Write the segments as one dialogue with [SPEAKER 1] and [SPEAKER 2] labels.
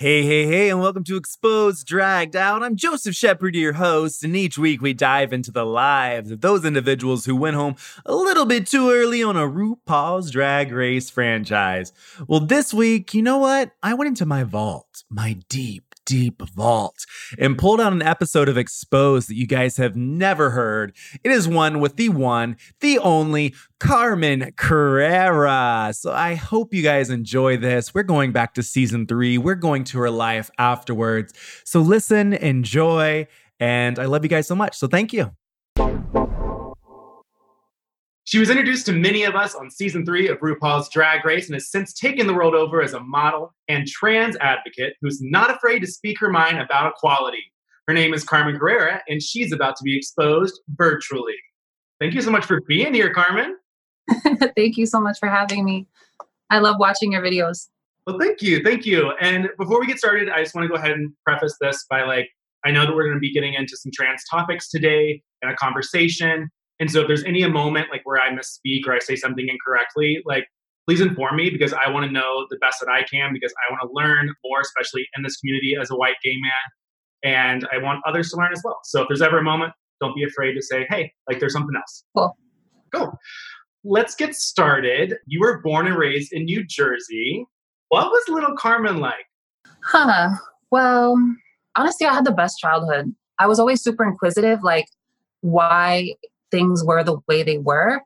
[SPEAKER 1] Hey, hey, hey, and welcome to Exposed Dragged Out. I'm Joseph Shepard, your host, and each week we dive into the lives of those individuals who went home a little bit too early on a RuPaul's Drag Race franchise. Well, this week, you know what? I went into my vault, my deep, deep vault, and pulled out an episode of Exposed that you guys have never heard. It is one with the one, the only Carmen Carrera. So I hope you guys enjoy this. We're going back to season three, we're going to her life afterwards. So listen, enjoy, and I love you guys so much. So thank you.
[SPEAKER 2] She was introduced to many of us on season three of RuPaul's Drag Race and has since taken the world over as a model and trans advocate who's not afraid to speak her mind about equality. Her name is Carmen Carrera, and she's about to be exposed virtually. Thank you so much for being here, Carmen.
[SPEAKER 3] Thank you so much for having me. I love watching your videos.
[SPEAKER 2] Well, thank you. Thank you. And before we get started, I just want to go ahead and preface this by like, I know that we're going to be getting into some trans topics today and a conversation. And so if there's any a moment like where I misspeak or I say something incorrectly, like please inform me because I want to know the best that I can because I want to learn more, especially in this community as a white gay man. And I want others to learn as well. So if there's ever a moment, don't be afraid to say, hey, like there's something else.
[SPEAKER 3] Cool.
[SPEAKER 2] Cool. Let's get started. You were born and raised in New Jersey. What was little Carmen like?
[SPEAKER 3] Huh. Well, honestly, I had the best childhood. I was always super inquisitive, like why things were the way they were.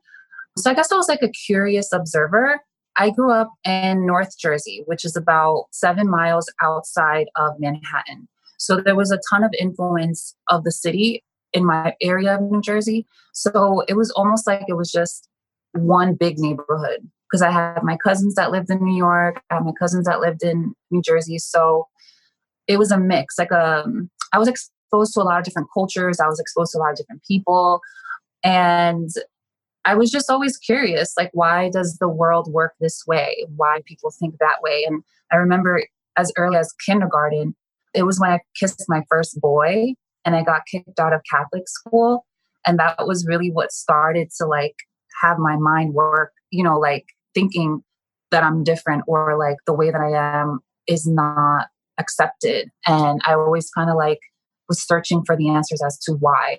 [SPEAKER 3] So I guess I was like a curious observer. I grew up in North Jersey, which is about seven miles outside of Manhattan. So there was a ton of influence of the city in my area of New Jersey. So it was almost like it was just one big neighborhood because I had my cousins that lived in New York, I had my cousins that lived in New Jersey. So it was a mix. Like um, I was exposed to a lot of different cultures. I was exposed to a lot of different people, and I was just always curious. Like, why does the world work this way? Why people think that way? And I remember as early as kindergarten, it was when I kissed my first boy, and I got kicked out of Catholic school, and that was really what started to like have my mind work. You know, like thinking that I'm different or like the way that I am is not accepted. And I always kind of like was searching for the answers as to why.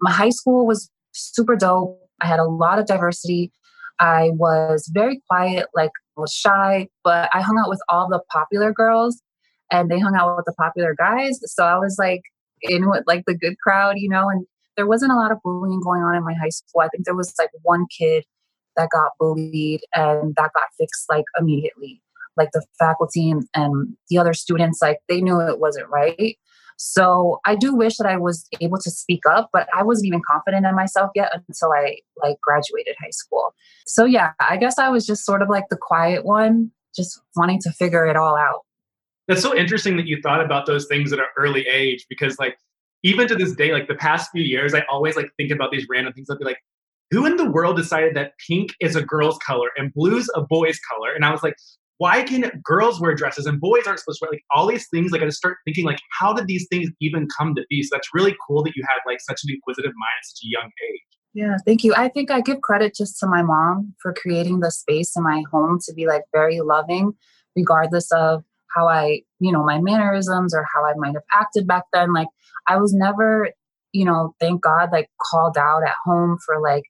[SPEAKER 3] My high school was super dope. I had a lot of diversity. I was very quiet, like was shy, but I hung out with all the popular girls and they hung out with the popular guys. So I was like in with like the good crowd, you know, and there wasn't a lot of bullying going on in my high school. I think there was like one kid that got bullied and that got fixed like immediately like the faculty and, and the other students like they knew it wasn't right so i do wish that i was able to speak up but i wasn't even confident in myself yet until i like graduated high school so yeah i guess i was just sort of like the quiet one just wanting to figure it all out
[SPEAKER 2] That's so interesting that you thought about those things at an early age because like even to this day, like the past few years, I always like think about these random things. I'll be like, who in the world decided that pink is a girl's color and blue's a boy's color? And I was like, why can girls wear dresses and boys aren't supposed to wear like all these things? Like I just start thinking like, how did these things even come to be? So that's really cool that you had like such an inquisitive mind at such a young age.
[SPEAKER 3] Yeah, thank you. I think I give credit just to my mom for creating the space in my home to be like very loving, regardless of how I, you know, my mannerisms or how I might have acted back then. Like I was never you know, thank God, like called out at home for like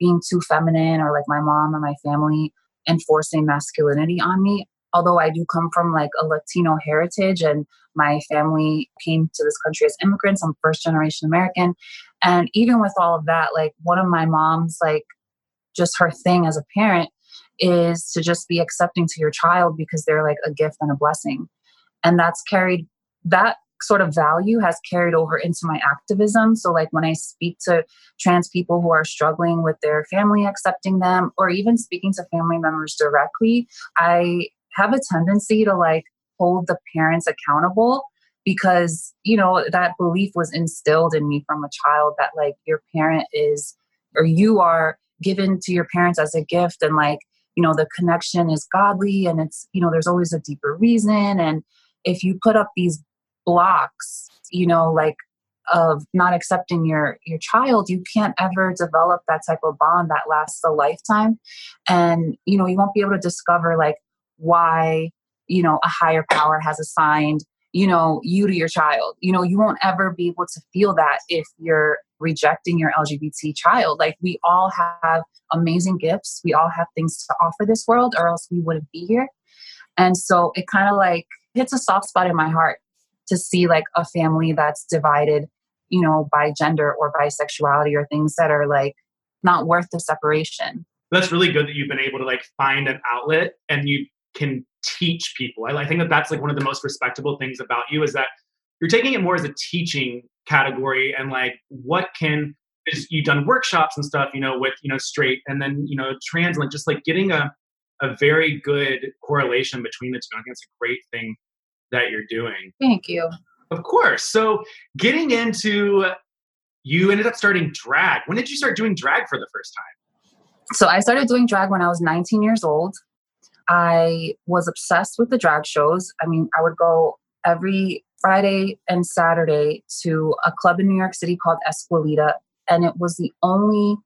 [SPEAKER 3] being too feminine or like my mom or my family enforcing masculinity on me. Although I do come from like a Latino heritage and my family came to this country as immigrants, I'm first generation American. And even with all of that, like one of my mom's, like just her thing as a parent is to just be accepting to your child because they're like a gift and a blessing. And that's carried, that sort of value has carried over into my activism. So, like when I speak to trans people who are struggling with their family accepting them, or even speaking to family members directly, I have a tendency to like hold the parents accountable because, you know, that belief was instilled in me from a child that like your parent is, or you are given to your parents as a gift and like, you know, the connection is godly and it's, you know, there's always a deeper reason. And if you put up these blocks you know like of not accepting your your child you can't ever develop that type of bond that lasts a lifetime. And you know you won't be able to discover like why you know a higher power has assigned you know you to your child. You know you won't ever be able to feel that if you're rejecting your lgbt child. Like we all have amazing gifts. We all have things to offer this world or else we wouldn't be here. And so it kind of like hits a soft spot in my heart to see like a family that's divided, you know, by gender or by sexuality or things that are like not worth the separation.
[SPEAKER 2] That's really good that you've been able to like find an outlet and you can teach people. I, I think that that's like one of the most respectable things about you is that you're taking it more as a teaching category and like what can is you've done workshops and stuff, you know, with you know straight and then you know trans, like just like getting a a very good correlation between the two. I think it's a great thing that you're doing.
[SPEAKER 3] Thank you.
[SPEAKER 2] Of course. So, getting into you ended up starting drag. When did you start doing drag for the first time?
[SPEAKER 3] So, I started doing drag when I was 19 years old. I was obsessed with the drag shows. I mean, I would go every Friday and Saturday to a club in New York City called Escuelita, and it was the only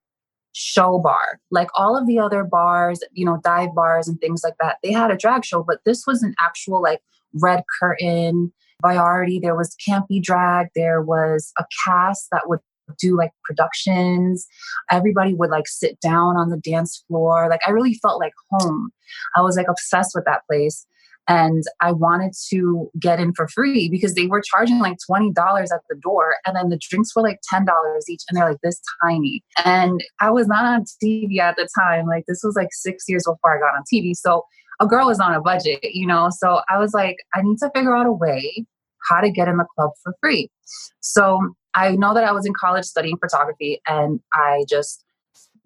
[SPEAKER 3] show bar. Like all of the other bars, you know, dive bars and things like that, they had a drag show, but this was an actual like red curtain variety. There was campy drag. There was a cast that would do like productions. Everybody would like sit down on the dance floor. Like I really felt like home. I was like obsessed with that place. And I wanted to get in for free because they were charging like $20 at the door. And then the drinks were like $10 each. And they're like this tiny. And I was not on TV at the time. Like this was like six years before I got on TV. So a girl is on a budget, you know? So I was like, I need to figure out a way how to get in the club for free. So I know that I was in college studying photography and I just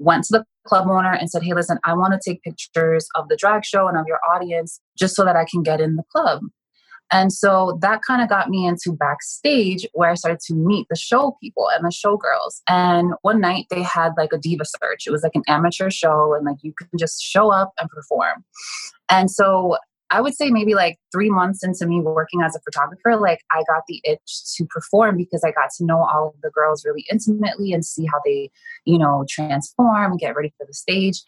[SPEAKER 3] went to the club owner and said, Hey, listen, I want to take pictures of the drag show and of your audience just so that I can get in the club. And so that kind of got me into backstage where I started to meet the show people and the showgirls. And one night they had like a diva search. It was like an amateur show and like you could just show up and perform. And so I would say maybe like three months into me working as a photographer, like I got the itch to perform because I got to know all of the girls really intimately and see how they, you know, transform and get ready for the stage.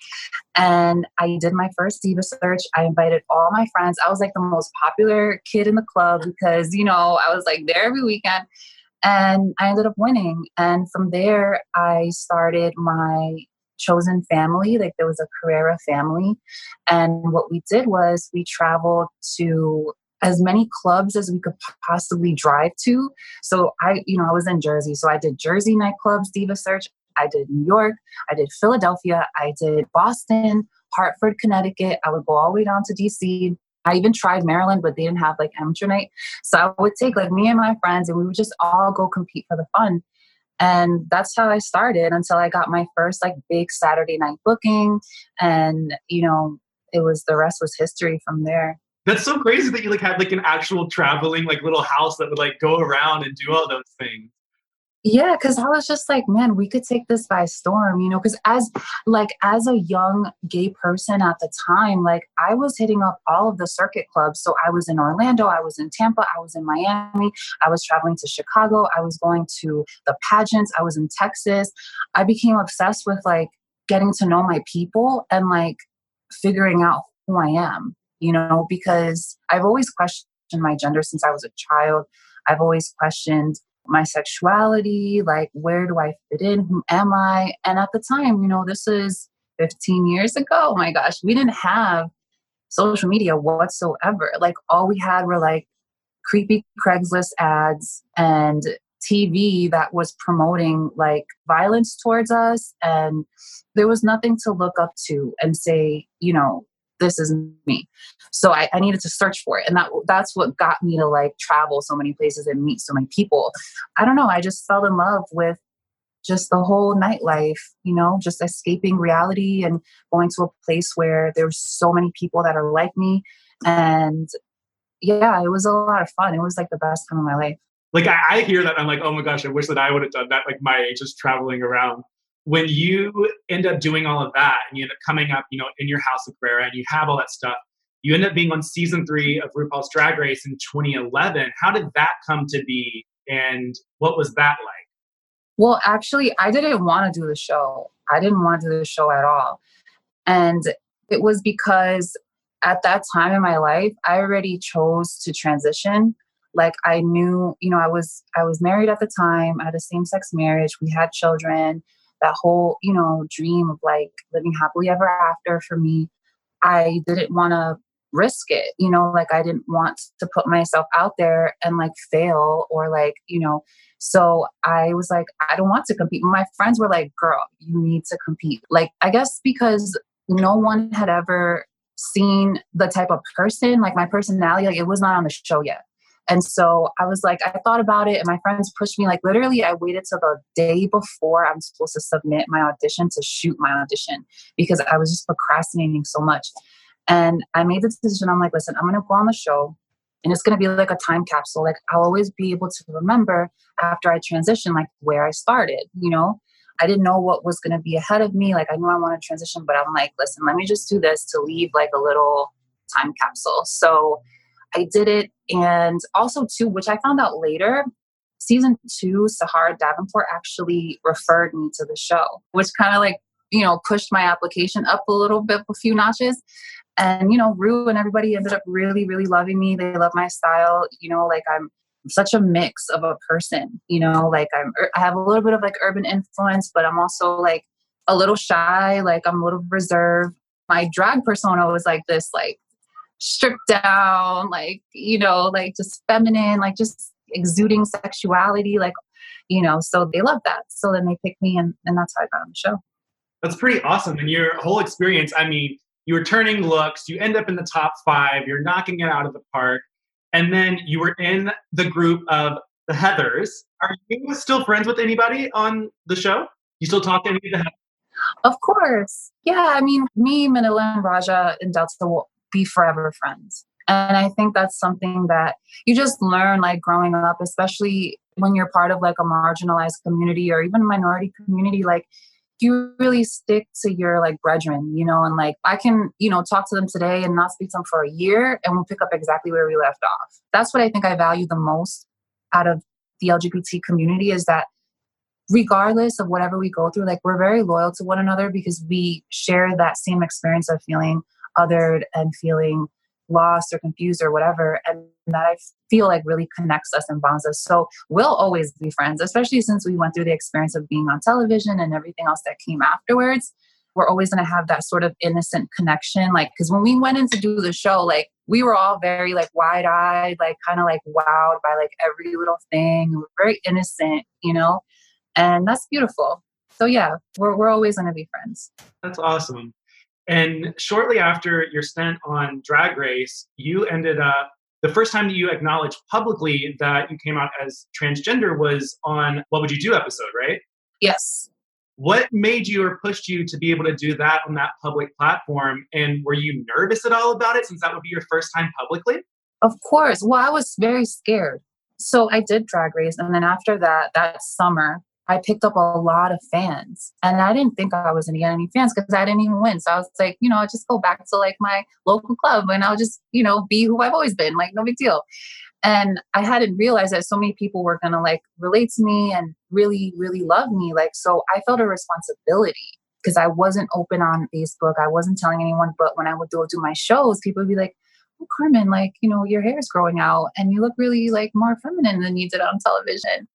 [SPEAKER 3] And I did my first diva search. I invited all my friends. I was like the most popular kid in the club because, you know, I was like there every weekend. And I ended up winning. And from there, I started my chosen family. Like there was a Carrera family. And what we did was we traveled to as many clubs as we could possibly drive to. So I, you know, I was in Jersey. So I did Jersey nightclubs, Diva Search. I did New York. I did Philadelphia. I did Boston, Hartford, Connecticut. I would go all the way down to DC. I even tried Maryland, but they didn't have like amateur night. So I would take like me and my friends and we would just all go compete for the fun. And that's how I started until I got my first like big Saturday night booking. And, you know, it was the rest was history from there.
[SPEAKER 2] That's so crazy that you like had like an actual traveling like little house that would like go around and do all those things.
[SPEAKER 3] Yeah, because I was just like, man, we could take this by storm, you know. Because as like as a young gay person at the time, like I was hitting up all of the circuit clubs. So I was in Orlando, I was in Tampa, I was in Miami, I was traveling to Chicago, I was going to the pageants, I was in Texas. I became obsessed with like getting to know my people and like figuring out who I am, you know, because I've always questioned my gender since I was a child. I've always questioned my sexuality, like where do I fit in? Who am I? And at the time, you know, this is 15 years ago. Oh my gosh, we didn't have social media whatsoever. Like all we had were like creepy Craigslist ads and TV that was promoting like violence towards us. And there was nothing to look up to and say, you know, this is me. So I, I, needed to search for it. And that that's what got me to like travel so many places and meet so many people. I don't know. I just fell in love with just the whole nightlife, you know, just escaping reality and going to a place where there's so many people that are like me. And yeah, it was a lot of fun. It was like the best time of my life.
[SPEAKER 2] Like I, I hear that I'm like, oh my gosh, I wish that I would have done that like my age, just traveling around when you end up doing all of that and you end up coming up, you know, in your house of Carrera and you have all that stuff, you end up being on season three of RuPaul's Drag Race in 2011. How did that come to be and what was that like?
[SPEAKER 3] Well, actually, I didn't want to do the show. I didn't want to do the show at all. And it was because at that time in my life, I already chose to transition. Like I knew, you know, I was I was married at the time. I had a same-sex marriage. We had children that whole, you know, dream of like living happily ever after for me, I didn't want to risk it, you know, like I didn't want to put myself out there and like fail or like, you know, so I was like, I don't want to compete. My friends were like, girl, you need to compete. Like, I guess because no one had ever seen the type of person, like my personality, like it was not on the show yet. And so I was like, I thought about it, and my friends pushed me. Like, literally, I waited till the day before I'm supposed to submit my audition to shoot my audition because I was just procrastinating so much. And I made the decision I'm like, listen, I'm going to go on the show, and it's going to be like a time capsule. Like, I'll always be able to remember after I transition, like where I started, you know? I didn't know what was going to be ahead of me. Like, I knew I wanted to transition, but I'm like, listen, let me just do this to leave like a little time capsule. So, I did it. And also, too, which I found out later, season two, Sahara Davenport actually referred me to the show, which kind of like, you know, pushed my application up a little bit, a few notches. And, you know, Ru and everybody ended up really, really loving me. They love my style. You know, like I'm such a mix of a person, you know, like I'm, I have a little bit of like urban influence, but I'm also like a little shy, like I'm a little reserved. My drag persona was like this, like stripped down, like, you know, like just feminine, like just exuding sexuality, like, you know, so they love that. So then they picked me and, and that's how I got on the show.
[SPEAKER 2] That's pretty awesome. And your whole experience, I mean, you were turning looks, you end up in the top five, you're knocking it out of the park. And then you were in the group of the Heathers. Are you still friends with anybody on the show? You still talk to any of the Heathers?
[SPEAKER 3] Of course. Yeah. I mean, me, Manila, and Raja and Delta will be forever friends. And I think that's something that you just learn like growing up, especially when you're part of like a marginalized community or even a minority community, like you really stick to your like brethren, you know, and like I can, you know, talk to them today and not speak to them for a year and we'll pick up exactly where we left off. That's what I think I value the most out of the LGBT community is that regardless of whatever we go through, like we're very loyal to one another because we share that same experience of feeling othered and feeling lost or confused or whatever. And that I feel like really connects us and bonds us. So we'll always be friends, especially since we went through the experience of being on television and everything else that came afterwards. We're always going to have that sort of innocent connection. Like, because when we went in to do the show, like, we were all very like wide eyed, like kind of like wowed by like every little thing. We were very innocent, you know? And that's beautiful. So yeah, we're, we're always going to be friends.
[SPEAKER 2] That's awesome. And shortly after your stint on Drag Race, you ended up the first time that you acknowledged publicly that you came out as transgender was on What Would You Do episode, right?
[SPEAKER 3] Yes.
[SPEAKER 2] What made you or pushed you to be able to do that on that public platform? And were you nervous at all about it since that would be your first time publicly?
[SPEAKER 3] Of course. Well, I was very scared. So I did drag race. And then after that, that summer, I picked up a lot of fans. And I didn't think I was going to get any fans because I didn't even win. So I was like, you know, I'll just go back to like my local club and I'll just, you know, be who I've always been, like no big deal. And I hadn't realized that so many people were going to like relate to me and really, really love me. Like, so I felt a responsibility because I wasn't open on Facebook. I wasn't telling anyone. But when I would go do my shows, people would be like, oh, Carmen, like, you know, your hair is growing out and you look really like more feminine than you did on television.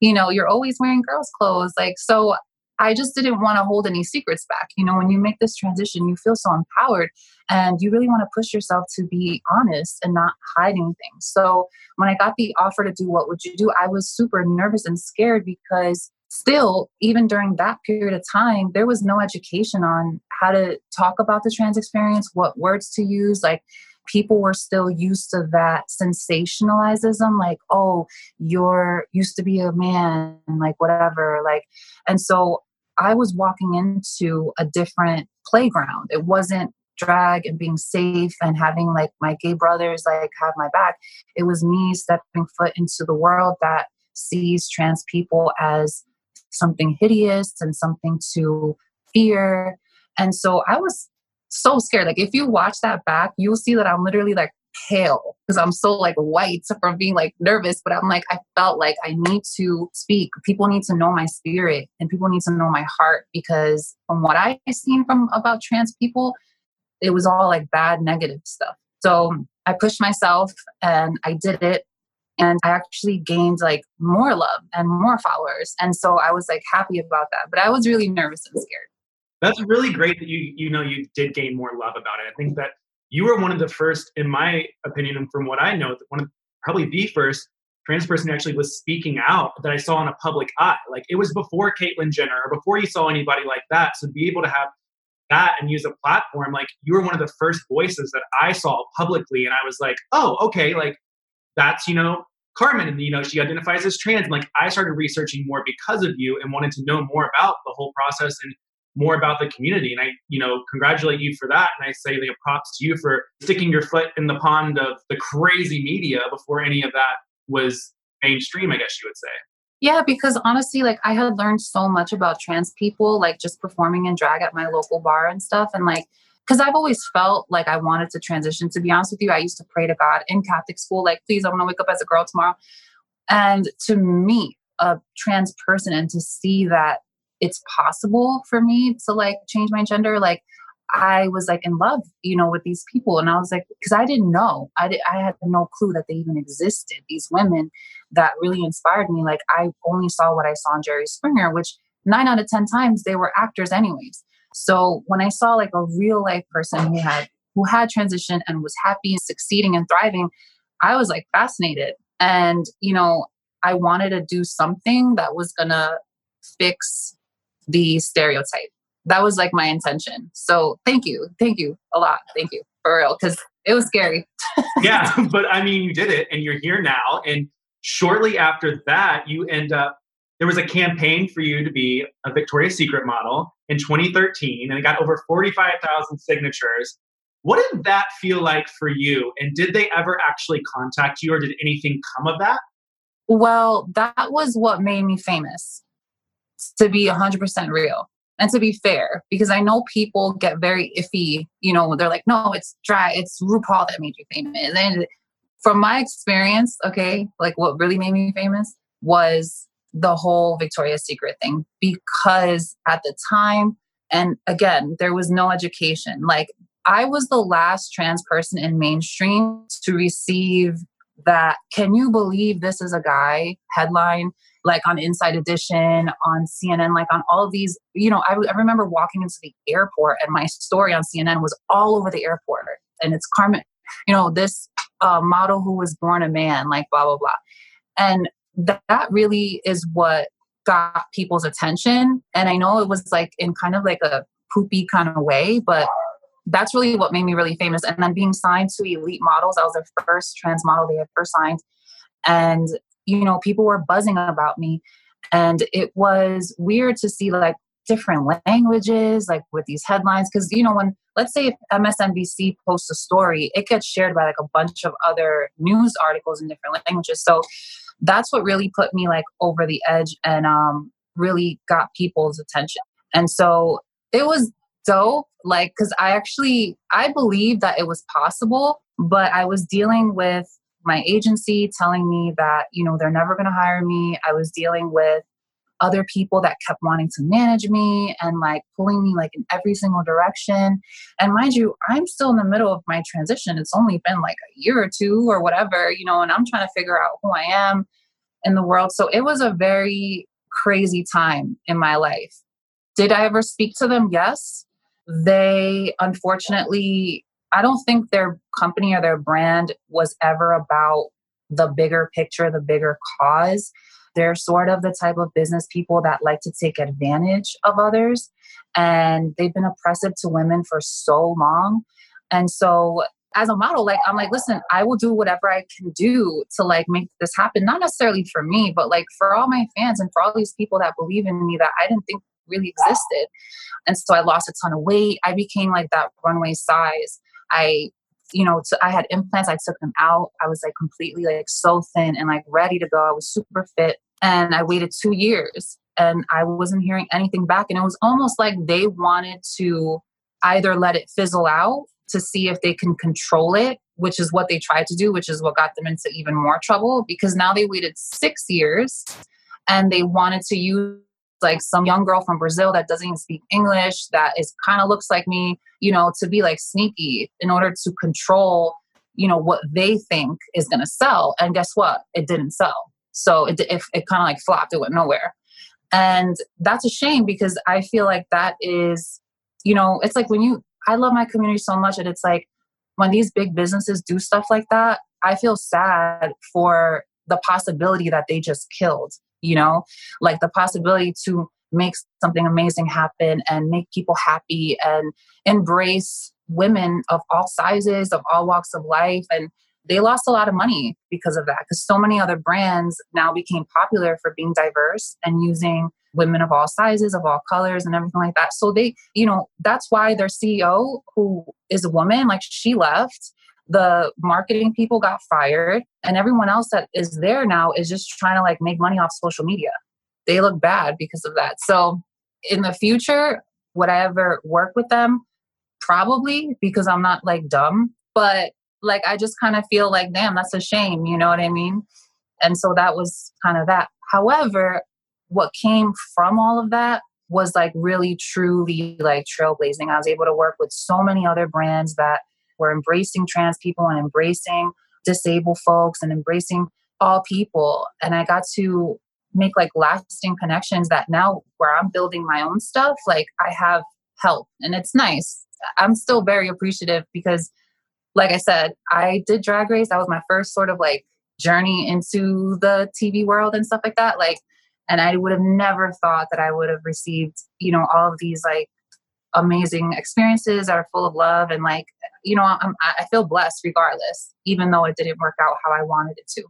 [SPEAKER 3] You know, you're always wearing girls' clothes. Like, so I just didn't want to hold any secrets back. You know, when you make this transition, you feel so empowered and you really want to push yourself to be honest and not hide anything. So when I got the offer to do What Would You Do, I was super nervous and scared because still, even during that period of time, there was no education on how to talk about the trans experience, what words to use. Like, people were still used to that sensationalism like oh you're used to be a man like whatever like and so I was walking into a different playground. It wasn't drag and being safe and having like my gay brothers like have my back. It was me stepping foot into the world that sees trans people as something hideous and something to fear. And so I was so scared. Like if you watch that back, you'll see that I'm literally like pale because I'm so like white from being like nervous. But I'm like, I felt like I need to speak. People need to know my spirit and people need to know my heart because from what I've seen from about trans people, it was all like bad, negative stuff. So I pushed myself and I did it. And I actually gained like more love and more followers. And so I was like happy about that. But I was really nervous and scared.
[SPEAKER 2] That's really great that you you know you did gain more love about it. I think that you were one of the first, in my opinion, and from what I know, one of probably the first trans person actually was speaking out that I saw in a public eye. Like it was before Caitlyn Jenner or before you saw anybody like that. So be able to have that and use a platform, like you were one of the first voices that I saw publicly, and I was like, oh, okay, like that's you know Carmen, and you know she identifies as trans. And like I started researching more because of you and wanted to know more about the whole process and more about the community. And I, you know, congratulate you for that. And I say the props to you for sticking your foot in the pond of the crazy media before any of that was mainstream, I guess you would say.
[SPEAKER 3] Yeah, because honestly, like I had learned so much about trans people, like just performing in drag at my local bar and stuff. And like, because I've always felt like I wanted to transition. To be honest with you, I used to pray to God in Catholic school, like, please, I want to wake up as a girl tomorrow. And to meet a trans person and to see that it's possible for me to like change my gender like i was like in love you know with these people and i was like because i didn't know. I, did, I had no clue that they even existed these women that really inspired me like i only saw what i saw in jerry springer which nine out of ten times they were actors anyways. So when i saw like a real life person who had who had transitioned and was happy and succeeding and thriving i was like fascinated. And you know i wanted to do something that was gonna fix the stereotype. That was like my intention. So thank you. Thank you a lot. Thank you for real. Cause it was scary.
[SPEAKER 2] yeah. But I mean, you did it and you're here now. And shortly after that, you end up, there was a campaign for you to be a Victoria's Secret model in 2013 and it got over 45,000 signatures. What did that feel like for you? And did they ever actually contact you or did anything come of that?
[SPEAKER 3] Well, that was what made me famous to be 100% real and to be fair because i know people get very iffy you know they're like no it's dry it's rupaul that made you famous. And from my experience okay like what really made me famous was the whole victoria's secret thing because at the time and again there was no education like i was the last trans person in mainstream to receive that can you believe this is a guy? headline like on Inside Edition, on CNN, like on all these. You know, I, I remember walking into the airport and my story on CNN was all over the airport. And it's Carmen, you know, this uh, model who was born a man, like blah, blah, blah. And that, that really is what got people's attention. And I know it was like in kind of like a poopy kind of way, but that's really what made me really famous. And then being signed to Elite Models, I was the first trans model they ever signed. And you know, people were buzzing about me. And it was weird to see like different languages, like with these headlines. Cause, you know, when, let's say if MSNBC posts a story, it gets shared by like a bunch of other news articles in different languages. So that's what really put me like over the edge and um, really got people's attention. And so it was dope, like, cause I actually, I believed that it was possible, but I was dealing with my agency telling me that, you know, they're never going to hire me. I was dealing with other people that kept wanting to manage me and like pulling me like in every single direction. And mind you, I'm still in the middle of my transition. It's only been like a year or two or whatever, you know, and I'm trying to figure out who I am in the world. So it was a very crazy time in my life. Did I ever speak to them? Yes. They unfortunately, I don't think their company or their brand was ever about the bigger picture, the bigger cause. They're sort of the type of business people that like to take advantage of others. And they've been oppressive to women for so long. And so as a model, like I'm like, listen, I will do whatever I can do to like make this happen. Not necessarily for me, but like for all my fans and for all these people that believe in me that I didn't think really existed. And so I lost a ton of weight. I became like that runway size. I, you know, t- I had implants. I took them out. I was like completely like so thin and like ready to go. I was super fit. And I waited two years and I wasn't hearing anything back. And it was almost like they wanted to either let it fizzle out to see if they can control it, which is what they tried to do, which is what got them into even more trouble because now they waited six years and they wanted to use like some young girl from Brazil that doesn't even speak English, that is kind of looks like me, you know, to be like sneaky in order to control, you know, what they think is going to sell. And guess what? It didn't sell. So it, it, it kind of like flopped, it went nowhere. And that's a shame because I feel like that is, you know, it's like when you, I love my community so much that it's like when these big businesses do stuff like that, I feel sad for the possibility that they just killed, you know, like the possibility to make something amazing happen and make people happy and embrace women of all sizes, of all walks of life. And they lost a lot of money because of that, because so many other brands now became popular for being diverse and using women of all sizes, of all colors, and everything like that. So they, you know, that's why their CEO, who is a woman, like she left. The marketing people got fired, and everyone else that is there now is just trying to like make money off social media. They look bad because of that. So in the future, would I ever work with them? Probably because I'm not like dumb, but like I just kind of feel like, damn, that's a shame. You know what I mean? And so that was kind of that. However, what came from all of that was like really truly like trailblazing. I was able to work with so many other brands that were embracing trans people and embracing disabled folks and embracing all people. And I got to make like lasting connections that now where I'm building my own stuff, like I have help and it's nice. I'm still very appreciative because like I said, I did drag race. That was my first sort of like journey into the TV world and stuff like that. Like and i would have never thought that i would have received you know all of these like amazing experiences that are full of love and like you know I'm, i feel blessed regardless even though it didn't work out how i wanted it to.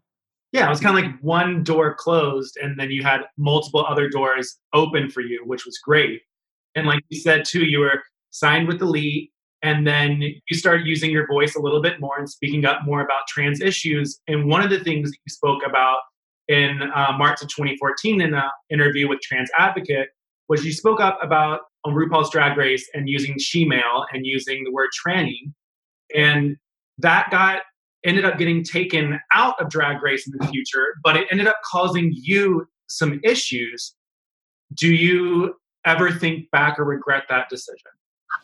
[SPEAKER 2] Yeah it was kind of like one door closed and then you had multiple other doors open for you which was great. And like you said too you were signed with elite and then you started using your voice a little bit more and speaking up more about trans issues. And one of the things that you spoke about in uh, March of 2014 in an interview with Trans Advocate was you spoke up about on RuPaul's Drag Race and using she-male and using the word tranny, and that got ended up getting taken out of Drag Race in the future, but it ended up causing you some issues. Do you ever think back or regret that decision?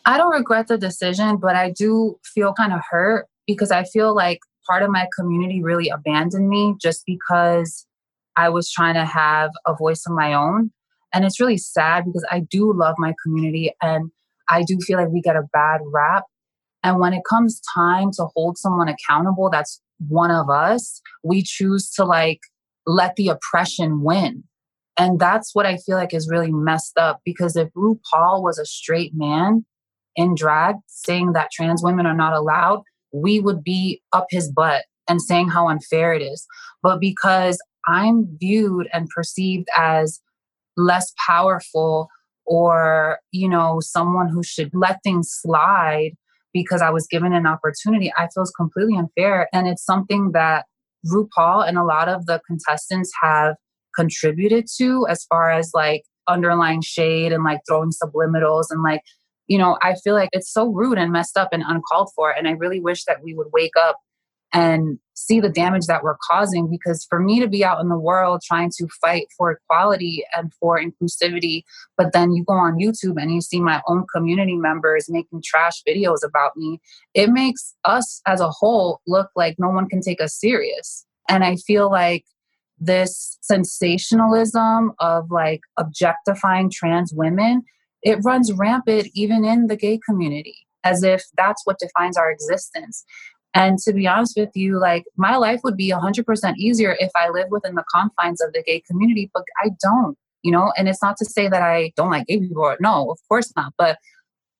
[SPEAKER 3] I don't regret the decision, but I do feel kind of hurt because I feel like part of my community really abandoned me just because I was trying to have a voice of my own. And it's really sad because I do love my community and I do feel like we get a bad rap. And when it comes time to hold someone accountable that's one of us, we choose to like let the oppression win. And that's what I feel like is really messed up because if RuPaul was a straight man in drag saying that trans women are not allowed, we would be up his butt and saying how unfair it is. But because I'm viewed and perceived as less powerful or, you know, someone who should let things slide because I was given an opportunity, I feel is completely unfair. And it's something that RuPaul and a lot of the contestants have contributed to as far as like underlying shade and like throwing subliminals and like, you know, I feel like it's so rude and messed up and uncalled for. And I really wish that we would wake up and see the damage that we're causing because for me to be out in the world trying to fight for equality and for inclusivity but then you go on youtube and you see my own community members making trash videos about me it makes us as a whole look like no one can take us serious. And i feel like this sensationalism of like objectifying trans women it runs rampant even in the gay community as if that's what defines our existence and to be honest with you, like my life would be 100% easier if I lived within the confines of the gay community, but I don't, you know? And it's not to say that I don't like gay people. No, of course not. But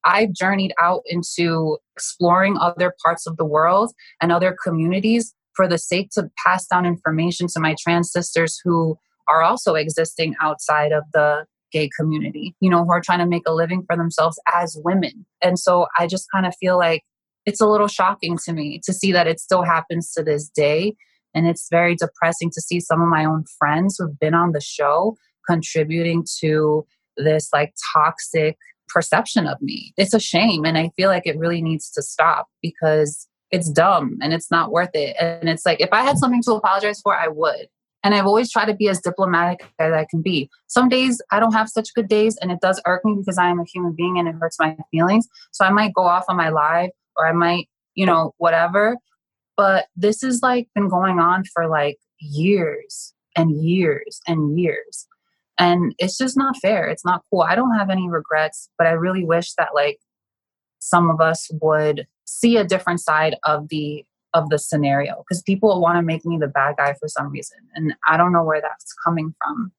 [SPEAKER 3] I've journeyed out into exploring other parts of the world and other communities for the sake to pass down information to my trans sisters who are also existing outside of the gay community, you know, who are trying to make a living for themselves as women. And so I just kind of feel like it's a little shocking to me to see that it still happens to this day. And it's very depressing to see some of my own friends who've been on the show contributing to this like toxic perception of me. It's a shame. And I feel like it really needs to stop because it's dumb and it's not worth it. And it's like, if I had something to apologize for, I would. And I've always tried to be as diplomatic as I can be. Some days I don't have such good days and it does irk me because I am a human being and it hurts my feelings. So I might go off on my live or I might, you know, whatever. But this has like been going on for like years and years and years. And it's just not fair. It's not cool. I don't have any regrets, but I really wish that like some of us would see a different side of the of the scenario because people want to make me the bad guy for some reason and I don't know where that's coming from.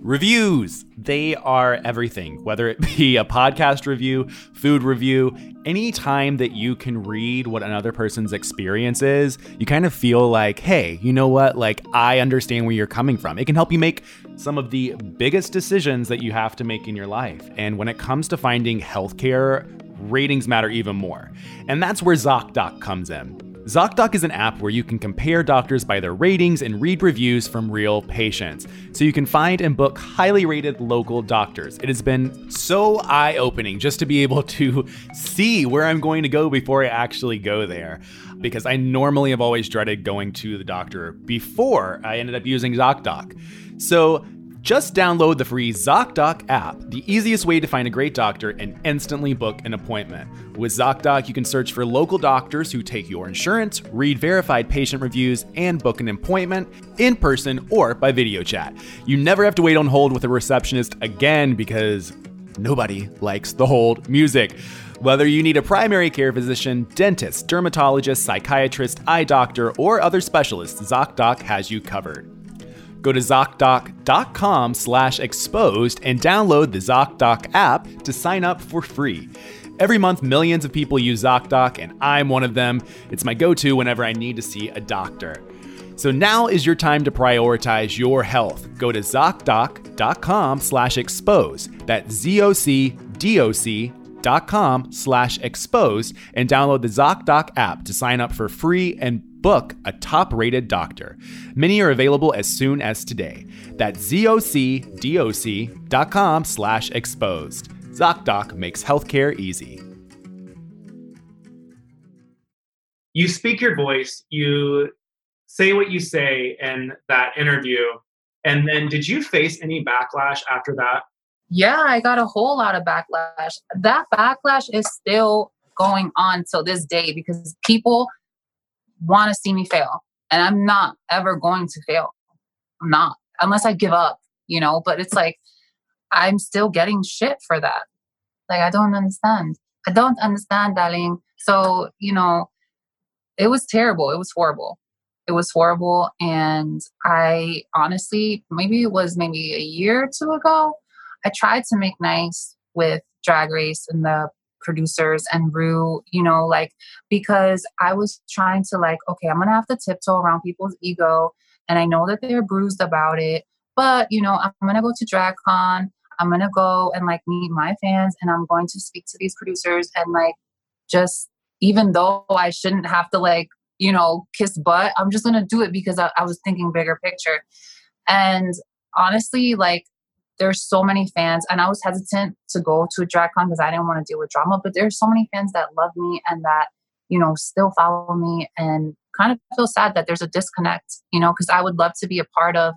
[SPEAKER 1] Reviews, they are everything, whether it be a podcast review, food review, any time that you can read what another person's experience is, you kind of feel like, hey, you know what? Like, I understand where you're coming from. It can help you make some of the biggest decisions that you have to make in your life. And when it comes to finding healthcare, ratings matter even more. And that's where ZocDoc comes in. ZocDoc is an app where you can compare doctors by their ratings and read reviews from real patients, so you can find and book highly rated local doctors. It has been so eye opening just to be able to see where I'm going to go before I actually go there. Because I normally have always dreaded going to the doctor before I ended up using ZocDoc. So just download the free ZocDoc app, the easiest way to find a great doctor and instantly book an appointment. With ZocDoc, you can search for local doctors who take your insurance, read verified patient reviews, and book an appointment in person or by video chat. You never have to wait on hold with a receptionist again because nobody likes the hold music. Whether you need a primary care physician, dentist, dermatologist, psychiatrist, eye doctor, or other specialist, ZocDoc has you covered. Go to ZocDoc.com slash exposed and download the ZocDoc app to sign up for free. Every month, millions of people use ZocDoc, and I'm one of them. It's my go to whenever I need to see a doctor. So now is your time to prioritize your health. Go to ZocDoc.com slash exposed. That's Z-O-C-D-O-C dot com slash exposed and download the ZocDoc app to sign up for free and book a top rated doctor. Many are available as soon as today. That's zocdoc.com slash exposed. ZocDoc makes healthcare easy.
[SPEAKER 2] You speak your voice, you say what you say in that interview. And then did you face any backlash after that?
[SPEAKER 3] Yeah, I got a whole lot of backlash. That backlash is still going on till this day because people want to see me fail. And I'm not ever going to fail. I'm not, unless I give up, you know, but it's like, I'm still getting shit for that. Like, I don't understand. I don't understand, darling. So, you know, it was terrible. It was horrible. It was horrible. And I honestly, maybe it was maybe a year or two ago, I tried to make nice with Drag Race and the producers and Ru, you know, like because I was trying to like, okay, I'm gonna have to tiptoe around people's ego, and I know that they're bruised about it, but you know, I'm gonna go to DragCon. I'm gonna go and like meet my fans, and I'm going to speak to these producers and like just even though I shouldn't have to like you know kiss butt, I'm just gonna do it because I, I was thinking bigger picture. And honestly, like there's so many fans, and I was hesitant to go to a drag con because I didn't want to deal with drama. But there's so many fans that love me and that you know still follow me, and kind of feel sad that there's a disconnect. You know, because I would love to be a part of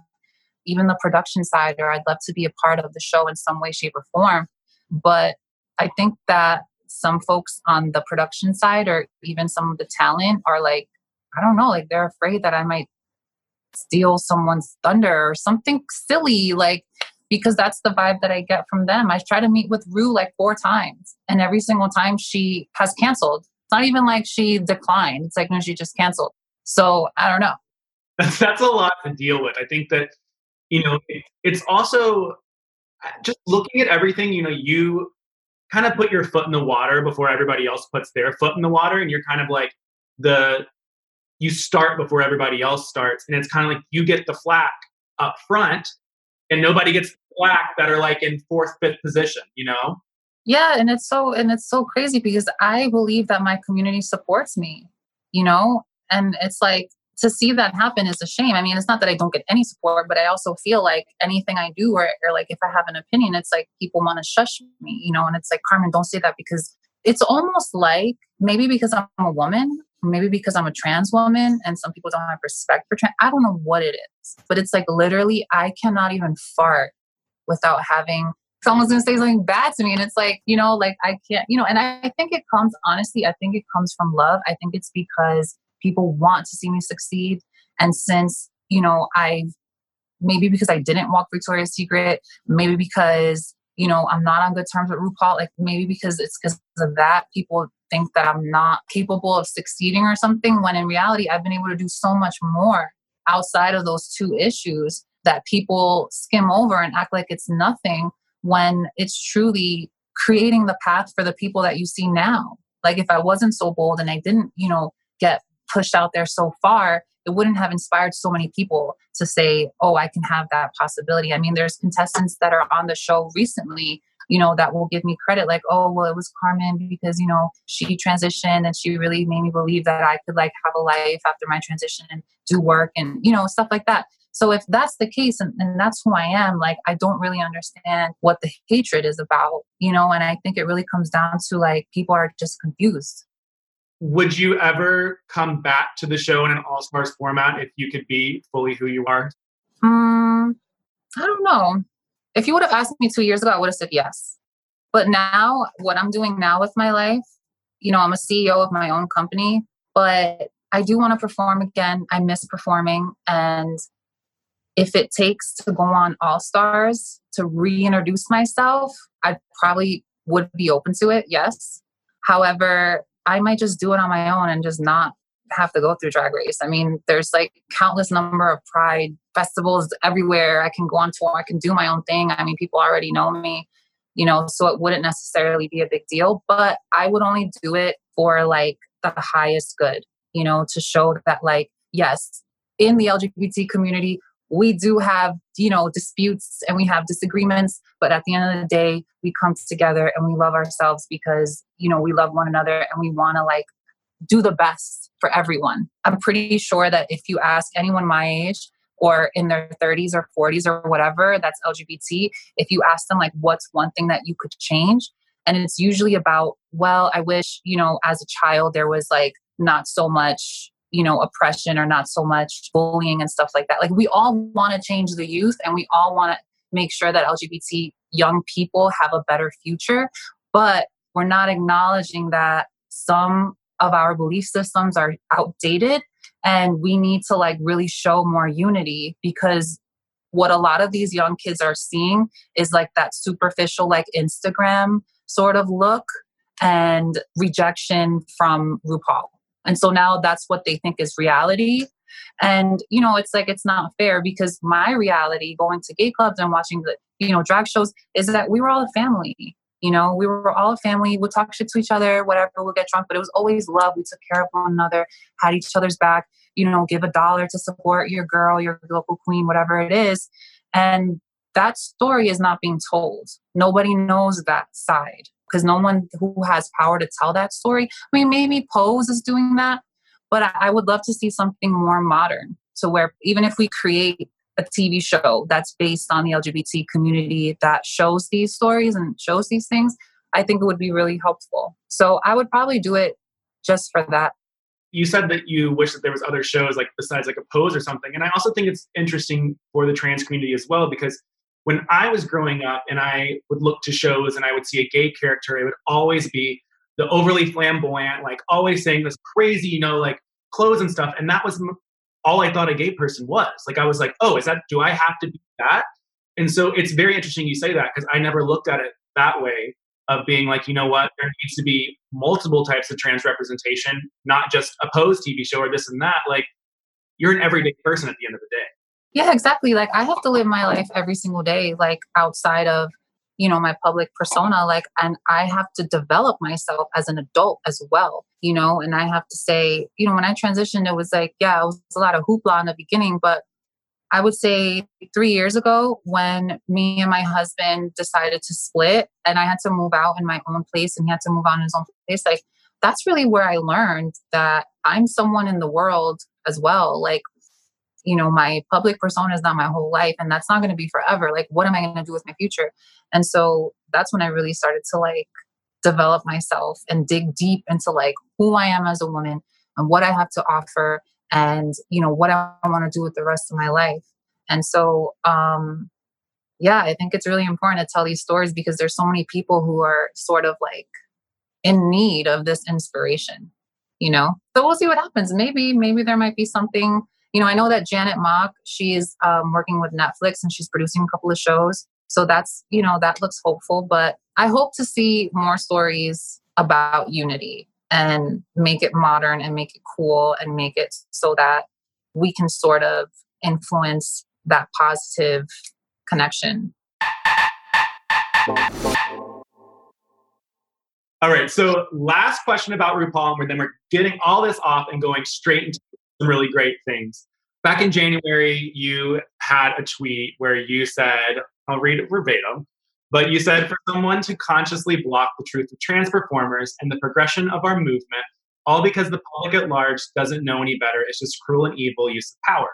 [SPEAKER 3] even the production side, or I'd love to be a part of the show in some way, shape, or form. But I think that some folks on the production side, or even some of the talent, are like, I don't know, like they're afraid that I might steal someone's thunder or something silly like because that's the vibe that I get from them. I try to meet with Ru like four times, and every single time she has canceled. It's not even like she declined. It's like no, she just canceled. So I don't know.
[SPEAKER 2] That's a lot to deal with. I think that you know it's also uh, just looking at everything. You know, you kind of put your foot in the water before everybody else puts their foot in the water, and you're kind of like the you start before everybody else starts, and it's kind of like you get the flack up front and nobody gets black that are like in fourth, fifth position, you know?
[SPEAKER 3] Yeah, and it's so and it's so crazy because I believe that my community supports me, you know? And it's like to see that happen is a shame. I mean, it's not that I don't get any support, but I also feel like anything I do or, or like if I have an opinion, it's like people want to shush me, you know, and it's like, Carmen, don't say that because it's almost like maybe because I'm a woman, maybe because I'm a trans woman and some people don't have respect for trans. I don't know what it is, but it's like literally I cannot even fart without having someone's gonna say something bad to me. And it's like, you know, like I can't, you know, and I think it comes, honestly, I think it comes from love. I think it's because people want to see me succeed. And since, you know, I've maybe because I didn't walk Victoria's Secret, maybe because, you know, I'm not on good terms with RuPaul, like maybe because it's because of that, people think that I'm not capable of succeeding or something, when in reality, I've been able to do so much more outside of those two issues that people skim over and act like it's nothing when it's truly creating the path for the people that you see now. Like if I wasn't so bold and I didn't, you know, get pushed out there so far, it wouldn't have inspired so many people to say, oh, I can have that possibility. I mean, there's contestants that are on the show recently you know, that will give me credit like, oh, well, it was Carmen because, you know, she transitioned and she really made me believe that I could like have a life after my transition and do work and, you know, stuff like that. So if that's the case and, and that's who I am, like I don't really understand what the hatred is about, you know, and I think it really comes down to like people are just confused.
[SPEAKER 2] Would you ever come back to the show in an all stars format if you could be fully who you are?
[SPEAKER 3] Um, I don't know. If you would have asked me two years ago, I would have said yes. But now, what I'm doing now with my life, you know, I'm a CEO of my own company, but I do want to perform again. I miss performing. And if it takes to go on All Stars to reintroduce myself, I probably would be open to it, yes. However, I might just do it on my own and just not have to go through drag race. I mean, there's like countless number of pride festivals everywhere. I can go on tour, I can do my own thing. I mean, people already know me, you know, so it wouldn't necessarily be a big deal, but I would only do it for like the highest good, you know, to show that like, yes, in the LGBT community, we do have, you know, disputes and we have disagreements, but at the end of the day, we come together and we love ourselves because, you know, we love one another and we want to like do the best for everyone. I'm pretty sure that if you ask anyone my age or in their 30s or 40s or whatever that's LGBT, if you ask them, like, what's one thing that you could change? And it's usually about, well, I wish, you know, as a child, there was like not so much, you know, oppression or not so much bullying and stuff like that. Like, we all want to change the youth and we all want to make sure that LGBT young people have a better future. But we're not acknowledging that some of our belief systems are outdated and we need to like really show more unity because what a lot of these young kids are seeing is like that superficial like instagram sort of look and rejection from RuPaul. And so now that's what they think is reality. And, you know, it's like it's not fair because my reality going to gay clubs and watching the, you know, drag shows is that we were all a family. You know, we were all a family. We'd talk shit to each other, whatever, we'll get drunk, but it was always love. We took care of one another, had each other's back, you know, give a dollar to support your girl, your local queen, whatever it is. And that story is not being told. Nobody knows that side because no one who has power to tell that story. I mean, maybe Pose is doing that, but I would love to see something more modern to where even if we create a TV show that's based on the LGBT community that shows these stories and shows these things, I think it would be really helpful. So I would probably do it just for that.
[SPEAKER 2] You said that you wish that there was other shows like besides like a pose or something. And I also think it's interesting for the trans community as well because when I was growing up and I would look to shows and I would see a gay character, it would always be the overly flamboyant, like always saying this crazy, you know, like clothes and stuff. And that was all I thought a gay person was. Like I was like, oh, is that do I have to be that? And so it's very interesting you say that because I never looked at it that way of being like, you know what, there needs to be multiple types of trans representation, not just a pose TV show or this and that. Like you're an everyday person at the end of the day.
[SPEAKER 3] Yeah, exactly. Like I have to live my life every single day, like outside of, you know, my public persona. Like, and I have to develop myself as an adult as well, you know, and I have to say, you know, when I transitioned, it was like, yeah, it was a lot of hoopla in the beginning, but I would say three years ago when me and my husband decided to split and I had to move out in my own place and he had to move out in his own place, like that's really where I learned that I'm someone in the world as well. Like you know my public persona is not my whole life and that's not going to be forever like what am i going to do with my future? And so that's when i really started to like develop myself and dig deep into like who i am as a woman and what i have to offer and you know what i want to do with the rest of my life. And so um yeah i think it's really important to tell these stories because there's so many people who are sort of like in need of this inspiration you know? So we'll see what happens. Maybe maybe there might be something you know, I know that Janet Mock, she's um, working with Netflix and she's producing a couple of shows. So that's, you know, that looks hopeful. But I hope to see more stories about unity and make it modern and make it cool and make it so that we can sort of influence that positive connection.
[SPEAKER 2] All right. So, last question about RuPaul, and then we're getting all this off and going straight into some really great things. Back in January, you had a tweet where you said, I'll read it verbatim, but you said for someone to consciously block the truth of trans performers and the progression of our movement, all because the public at large doesn't know any better, it's just cruel and evil use of power.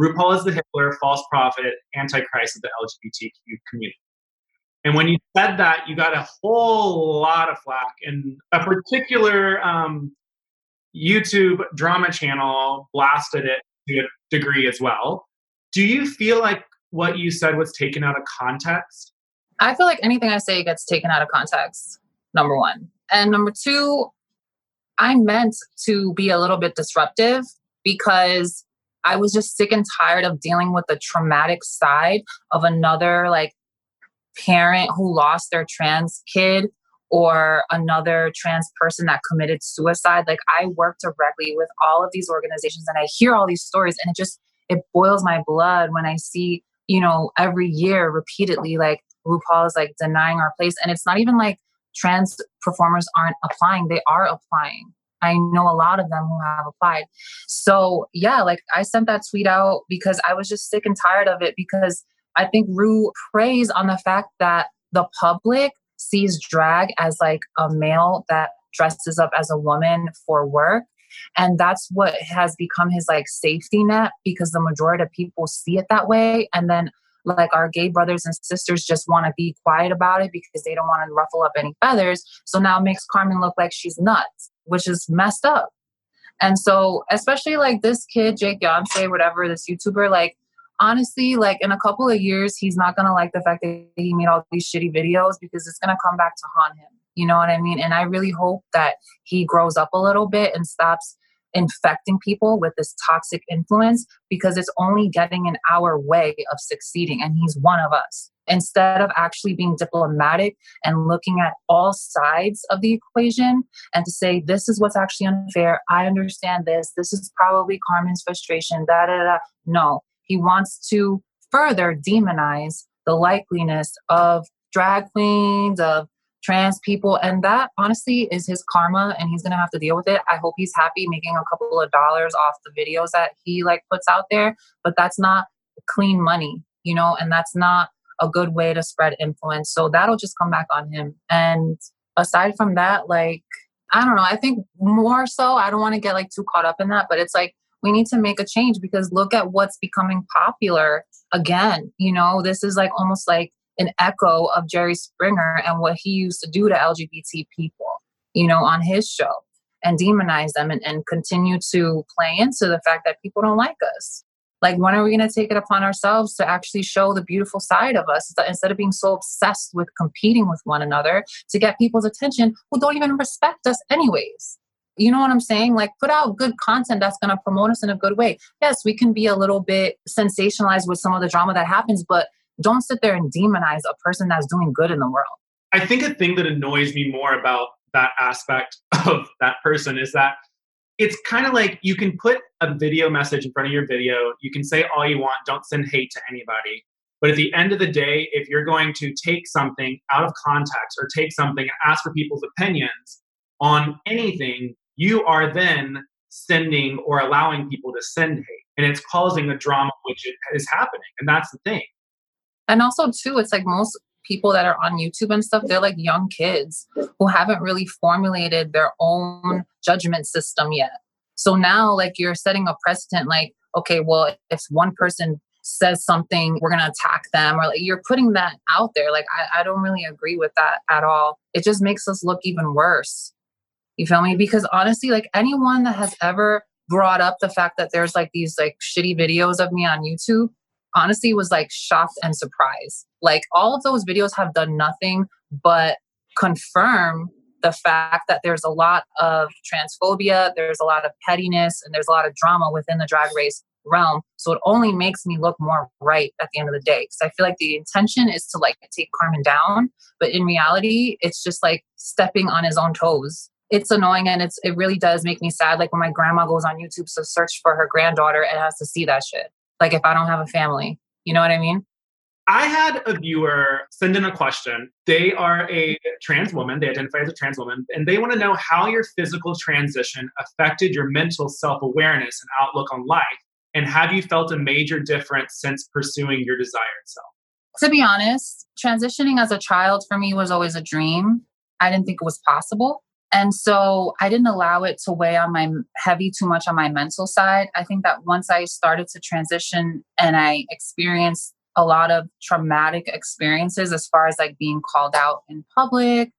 [SPEAKER 2] RuPaul is the Hitler, false prophet, antichrist of the LGBTQ community. And when you said that, you got a whole lot of flack. And a particular um, YouTube drama channel blasted it to a degree as well. Do you feel like what you said was taken out of context?
[SPEAKER 3] I feel like anything I say gets taken out of context, number one. And number two, I meant to be a little bit disruptive because I was just sick and tired of dealing with the traumatic side of another like parent who lost their trans kid or another trans person that committed suicide. Like I work directly with all of these organizations and I hear all these stories and it just it boils my blood when I see, you know, every year repeatedly like RuPaul is like denying our place. And it's not even like trans performers aren't applying, they are applying. I know a lot of them who have applied. So, yeah, like I sent that tweet out because I was just sick and tired of it because I think Ru preys on the fact that the public sees drag as like a male that dresses up as a woman for work. And that's what has become his like safety net because the majority of people see it that way. And then like our gay brothers and sisters just want to be quiet about it because they don't want to ruffle up any feathers. So now it makes carmen look like she's nuts which is messed up. And so especially like this kid jake Yonsei, whatever this youtuber like honestly, like in a couple of years, he's not gonna like the fact that he made all these shitty videos because it's gonna come back to haunt him. You know what I mean? And I really hope that he grows up a little bit and stops infecting people with this toxic influence because it's only getting in our way of succeeding. And he's one of us. Instead of actually being diplomatic and looking at all sides of the equation and to say, this is what's actually unfair. I understand this. This is probably Carmen's frustration. Da da da. No, he wants to further demonize the likeliness of drag queens, of trans people. And that honestly is his karma and he's gonna have to deal with it. I hope he's happy making a couple of dollars off the videos that he like puts out there, but that's not clean money, you know, and that's not a good way to spread influence. So that'll just come back on him. And aside from that, like I don't know, I think more so, I don't want to get like too caught up in that, but it's like we need to make a change because look at what's becoming popular again. You know, this is like almost like an echo of Jerry Springer and what he used to do to LGBT people, you know, on his show and demonize them and, and continue to play into the fact that people don't like us. Like, when are we going to take it upon ourselves to actually show the beautiful side of us instead of being so obsessed with competing with one another to get people's attention who don't even respect us, anyways? You know what I'm saying? Like, put out good content that's going to promote us in a good way. Yes, we can be a little bit sensationalized with some of the drama that happens, but don't sit there and demonize a person that's doing good in the world.
[SPEAKER 2] I think a thing that annoys me more about that aspect of that person is that it's kind of like you can put a video message in front of your video. You can say all you want, don't send hate to anybody. But at the end of the day, if you're going to take something out of context or take something and ask for people's opinions on anything, you are then sending or allowing people to send hate. And it's causing a drama which is happening. And that's the thing.
[SPEAKER 3] And also, too, it's like most people that are on YouTube and stuff, they're like young kids who haven't really formulated their own judgment system yet. So now, like, you're setting a precedent, like, okay, well, if one person says something, we're going to attack them, or like you're putting that out there. Like, I, I don't really agree with that at all. It just makes us look even worse. You feel me? Because honestly, like, anyone that has ever brought up the fact that there's like these like shitty videos of me on YouTube, honestly was like shocked and surprised. Like all of those videos have done nothing but confirm the fact that there's a lot of transphobia, there's a lot of pettiness, and there's a lot of drama within the drag race realm. So it only makes me look more right at the end of the day. Because I feel like the intention is to like take Carmen down, but in reality, it's just like stepping on his own toes. It's annoying and it's it really does make me sad. Like when my grandma goes on YouTube to search for her granddaughter and has to see that shit like if I don't have a family. You know what I mean?
[SPEAKER 2] I had a viewer send in a question. They are a trans woman, they identify as a trans woman, and they want to know how your physical transition affected your mental self awareness and outlook on life. And have you felt a major difference since pursuing your desired self?
[SPEAKER 3] To be honest, transitioning as a child for me was always a dream. I didn't think it was possible. And so I didn't allow it to weigh on my heavy too much on my mental side. I think that once I started to transition and I experienced a lot of traumatic experiences as far as like being called out in public,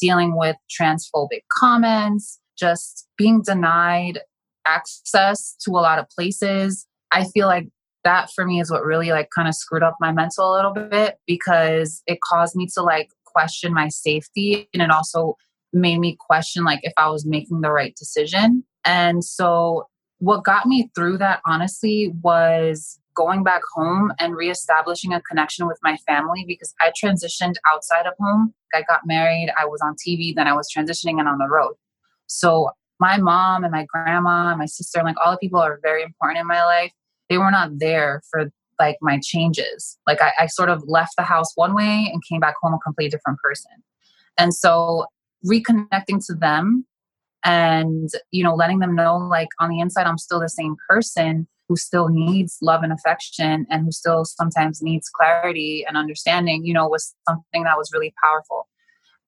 [SPEAKER 3] dealing with transphobic comments, just being denied access to a lot of places. I feel like that for me is what really like kind of screwed up my mental a little bit because it caused me to like question my safety and it also made me question like if I was making the right decision. And so what got me through that honestly was going back home and reestablishing a connection with my family because I transitioned outside of home. I got married, I was on TV, then I was transitioning and on the road. So my mom and my grandma and my sister, like all the people are very important in my life, they were not there for like my changes. Like I, I sort of left the house one way and came back home a completely different person. And so reconnecting to them and you know letting them know like on the inside i'm still the same person who still needs love and affection and who still sometimes needs clarity and understanding you know was something that was really powerful.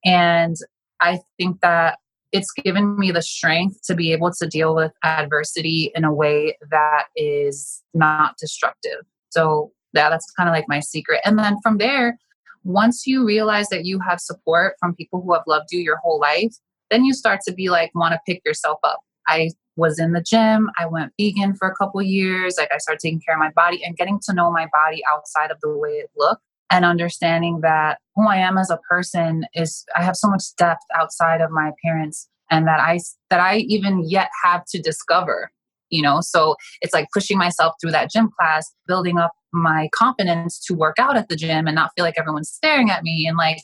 [SPEAKER 3] And i think that it's given me the strength to be able to deal with adversity in a way that is not destructive. So yeah that's kind of like my secret. And then from there once you realize that you have support from people who have loved you your whole life, then you start to be like, want to pick yourself up. I was in the gym. I went vegan for a couple years. Like I started taking care of my body and getting to know my body outside of the way it looked and understanding that who I am as a person is I have so much depth outside of my appearance and that I that I even yet have to discover you know so it's like pushing myself through that gym class building up my confidence to work out at the gym and not feel like everyone's staring at me and like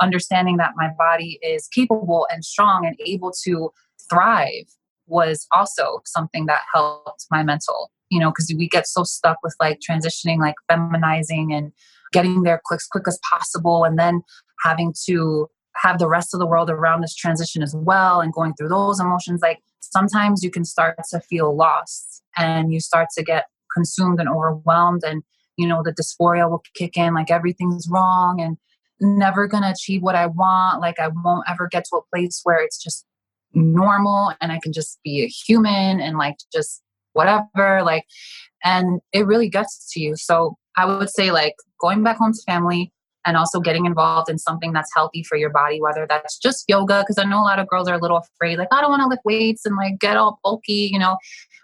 [SPEAKER 3] understanding that my body is capable and strong and able to thrive was also something that helped my mental you know because we get so stuck with like transitioning like feminizing and getting there quick quick as possible and then having to have the rest of the world around this transition as well and going through those emotions like sometimes you can start to feel lost and you start to get consumed and overwhelmed and you know the dysphoria will kick in like everything's wrong and never gonna achieve what i want like i won't ever get to a place where it's just normal and i can just be a human and like just whatever. Like, and it really gets to you. So I would say, like, going back home to family and also getting involved in something that's healthy for your body, whether that's just yoga, because I know a lot of girls are a little afraid, like, I don't want to lift weights and like get all bulky, you know,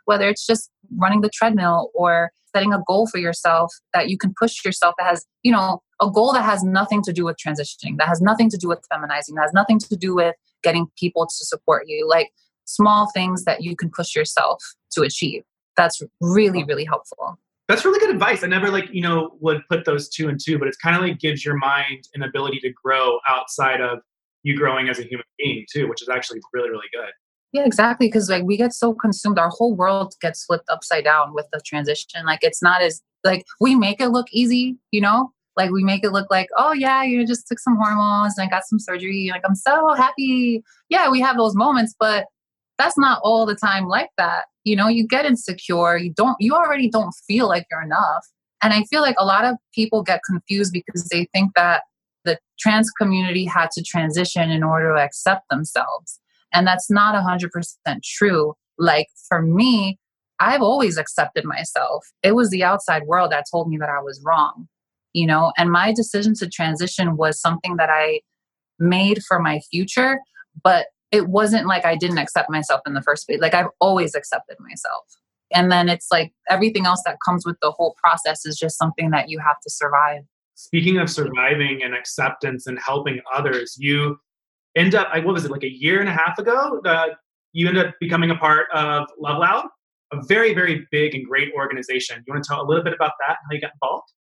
[SPEAKER 3] whether it's just running the treadmill or setting a goal for yourself that you can push yourself that has, you know, a goal that has nothing to do with transitioning, that has nothing to do with feminizing, that has nothing to do with getting people to support you. Like small things that you can push yourself to achieve. That's really, really helpful.
[SPEAKER 2] That's really good advice. I never like, you know, would put those two and two, but it's kind of like gives your mind an ability to grow outside of you growing as a human being too, which is actually really, really good.
[SPEAKER 3] Yeah, exactly. Because like we get so consumed, our whole world gets flipped upside down with the transition. Like it's not as like we make it look easy, you know, like we make it look like, oh yeah, you just took some hormones and I got some surgery. Like I'm so happy. Yeah, we have those moments, but that's not all the time like that. You know, you get insecure. You don't. You already don't feel like you're enough. And I feel like a lot of people get confused because they think that the trans community had to transition in order to accept themselves. And that's not 100% true. Like for me, I've always accepted myself. It was the outside world that told me that I was wrong you know and my decision to transition was something that i made for my future but it wasn't like i didn't accept myself in the first place like i've always accepted myself and then it's like everything else that comes with the whole process is just something that you have to survive
[SPEAKER 2] speaking of surviving and acceptance and helping others you end up what was it like a year and a half ago uh, you end up becoming a part of love loud a very very big and great organization you want to tell a little bit about that and how you got involved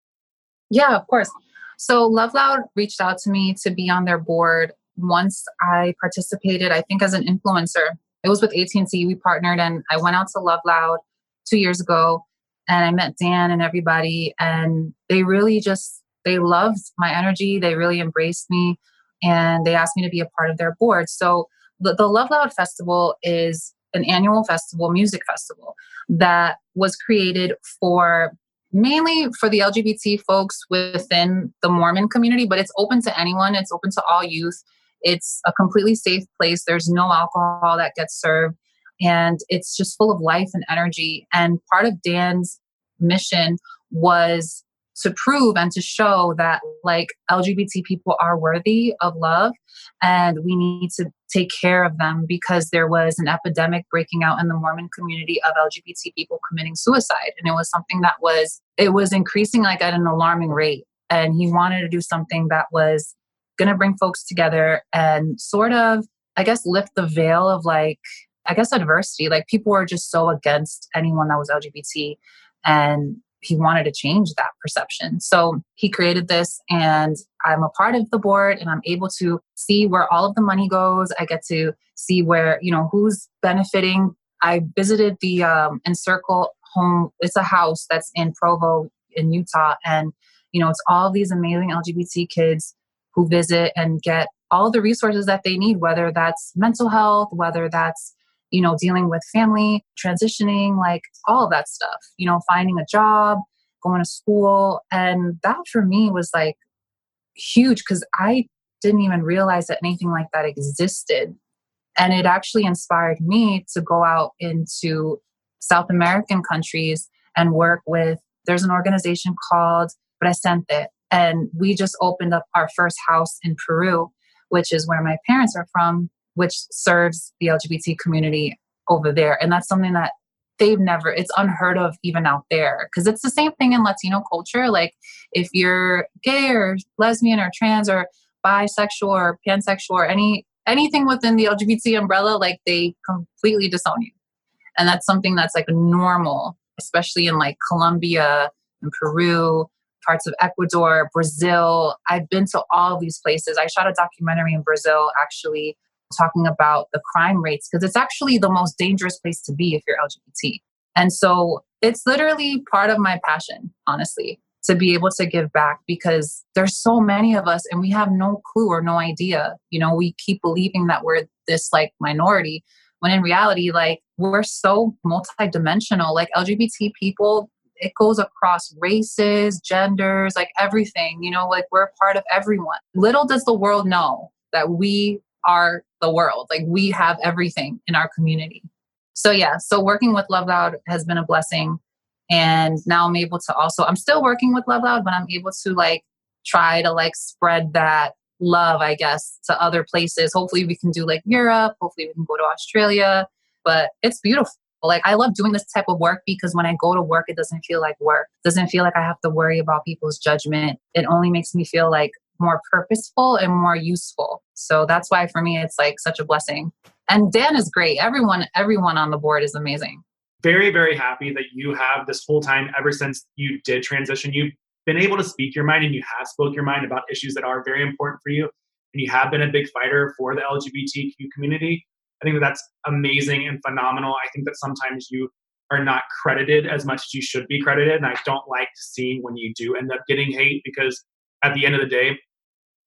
[SPEAKER 3] yeah, of course. So Love Loud reached out to me to be on their board once I participated, I think as an influencer. It was with AT&T. We partnered and I went out to Love Loud two years ago and I met Dan and everybody and they really just, they loved my energy. They really embraced me and they asked me to be a part of their board. So the, the Love Loud Festival is an annual festival, music festival that was created for mainly for the LGBT folks within the Mormon community, but it's open to anyone. It's open to all youth. It's a completely safe place. There's no alcohol that gets served. And it's just full of life and energy. And part of Dan's mission was to prove and to show that like LGBT people are worthy of love and we need to take care of them because there was an epidemic breaking out in the Mormon community of LGBT people committing suicide. And it was something that was it was increasing like at an alarming rate. And he wanted to do something that was going to bring folks together and sort of I guess lift the veil of like I guess adversity. Like people were just so against anyone that was LGBT and he wanted to change that perception. So he created this, and I'm a part of the board, and I'm able to see where all of the money goes. I get to see where, you know, who's benefiting. I visited the um, Encircle home, it's a house that's in Provo, in Utah. And, you know, it's all these amazing LGBT kids who visit and get all the resources that they need, whether that's mental health, whether that's you know, dealing with family, transitioning, like all of that stuff, you know, finding a job, going to school. And that for me was like huge because I didn't even realize that anything like that existed. And it actually inspired me to go out into South American countries and work with, there's an organization called Presente. And we just opened up our first house in Peru, which is where my parents are from which serves the LGBT community over there. And that's something that they've never, it's unheard of even out there. Because it's the same thing in Latino culture. Like if you're gay or lesbian or trans or bisexual or pansexual or any anything within the LGBT umbrella, like they completely disown you. And that's something that's like normal, especially in like Colombia and Peru, parts of Ecuador, Brazil. I've been to all these places. I shot a documentary in Brazil actually talking about the crime rates because it's actually the most dangerous place to be if you're LGBT. And so it's literally part of my passion, honestly, to be able to give back because there's so many of us and we have no clue or no idea. You know, we keep believing that we're this like minority when in reality, like we're so multidimensional. Like LGBT people, it goes across races, genders, like everything. You know, like we're part of everyone. Little does the world know that we are the world. Like we have everything in our community. So yeah, so working with Love Loud has been a blessing. And now I'm able to also, I'm still working with Love Loud, but I'm able to like try to like spread that love, I guess, to other places. Hopefully we can do like Europe, hopefully we can go to Australia. But it's beautiful. Like I love doing this type of work because when I go to work, it doesn't feel like work. It doesn't feel like I have to worry about people's judgment. It only makes me feel like more purposeful and more useful. So that's why for me it's like such a blessing. And Dan is great. Everyone everyone on the board is amazing.
[SPEAKER 2] Very very happy that you have this whole time ever since you did transition you've been able to speak your mind and you have spoke your mind about issues that are very important for you and you have been a big fighter for the LGBTQ community. I think that that's amazing and phenomenal. I think that sometimes you are not credited as much as you should be credited. And I don't like seeing when you do end up getting hate because at the end of the day,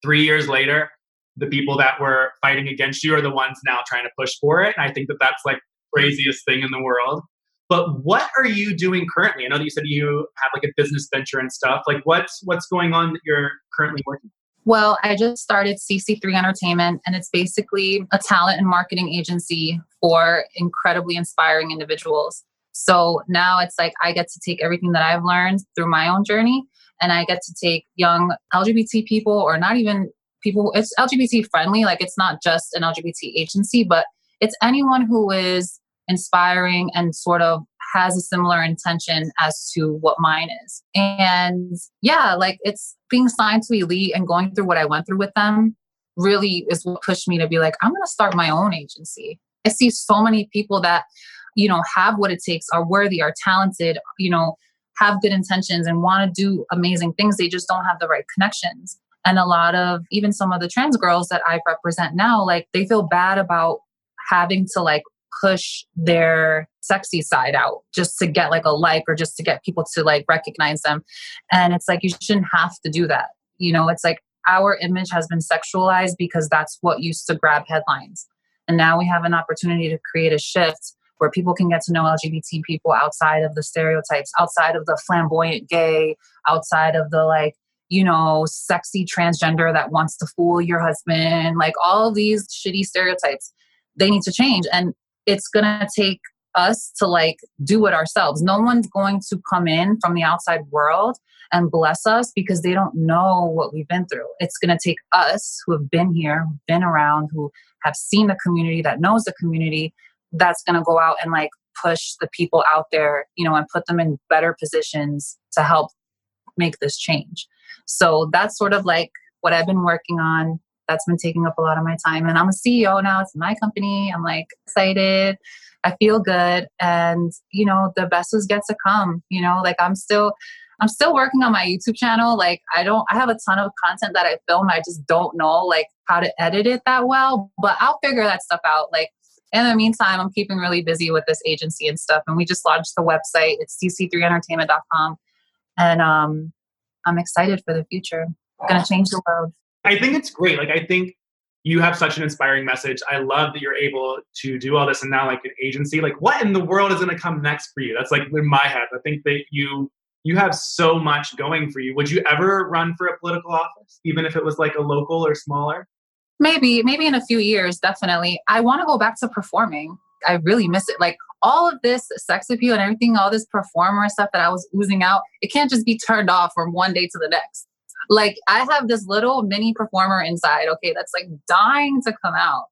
[SPEAKER 2] three years later, the people that were fighting against you are the ones now trying to push for it. And I think that that's like craziest thing in the world. But what are you doing currently? I know that you said you have like a business venture and stuff. Like what's what's going on that you're currently working?
[SPEAKER 3] Well, I just started CC3 Entertainment, and it's basically a talent and marketing agency for incredibly inspiring individuals. So now it's like I get to take everything that I've learned through my own journey and I get to take young LGBT people or not even people, it's LGBT friendly. Like it's not just an LGBT agency, but it's anyone who is inspiring and sort of has a similar intention as to what mine is. And yeah, like it's being signed to Elite and going through what I went through with them really is what pushed me to be like, I'm going to start my own agency. I see so many people that, you know, have what it takes, are worthy, are talented, you know, have good intentions and want to do amazing things. They just don't have the right connections. And a lot of even some of the trans girls that I represent now, like they feel bad about having to like push their sexy side out just to get like a like or just to get people to like recognize them. And it's like you shouldn't have to do that. You know, it's like our image has been sexualized because that's what used to grab headlines. And now we have an opportunity to create a shift where people can get to know LGBT people outside of the stereotypes, outside of the flamboyant gay, outside of the like, you know, sexy transgender that wants to fool your husband, like all these shitty stereotypes. They need to change. And it's going to take us to like do it ourselves. No one's going to come in from the outside world and bless us because they don't know what we've been through. It's going to take us who have been here, who've been around, who have seen the community, that knows the community, that's going to go out and like push the people out there, you know, and put them in better positions to help make this change. So that's sort of like what I've been working on. That's been taking up a lot of my time. And I'm a CEO now. It's my company. I'm like excited. I feel good. And, you know, the best is yet to come. You know, like I'm still I'm still working on my YouTube channel. Like I don't I have a ton of content that I film. I just don't know like how to edit it that well. But I'll figure that stuff out. Like in the meantime, I'm keeping really busy with this agency and stuff. And we just launched the website. It's cc3entertainment.com. And um, I'm excited for the future. going to change the world.
[SPEAKER 2] I think it's great. Like, I think you have such an inspiring message. I love that you're able to do all this and now like an agency. Like, what in the world is going to come next for you? That's like in my head. I think that you you have so much going for you. Would you ever run for a political office, even if it was like a local or smaller?
[SPEAKER 3] Maybe maybe in a few years definitely. I want to go back to performing. I really miss it. Like all of this sex appeal and everything all this performer stuff that i was oozing out it can't just be turned off from one day to the next. Like i have this little mini performer inside okay that's like dying to come out.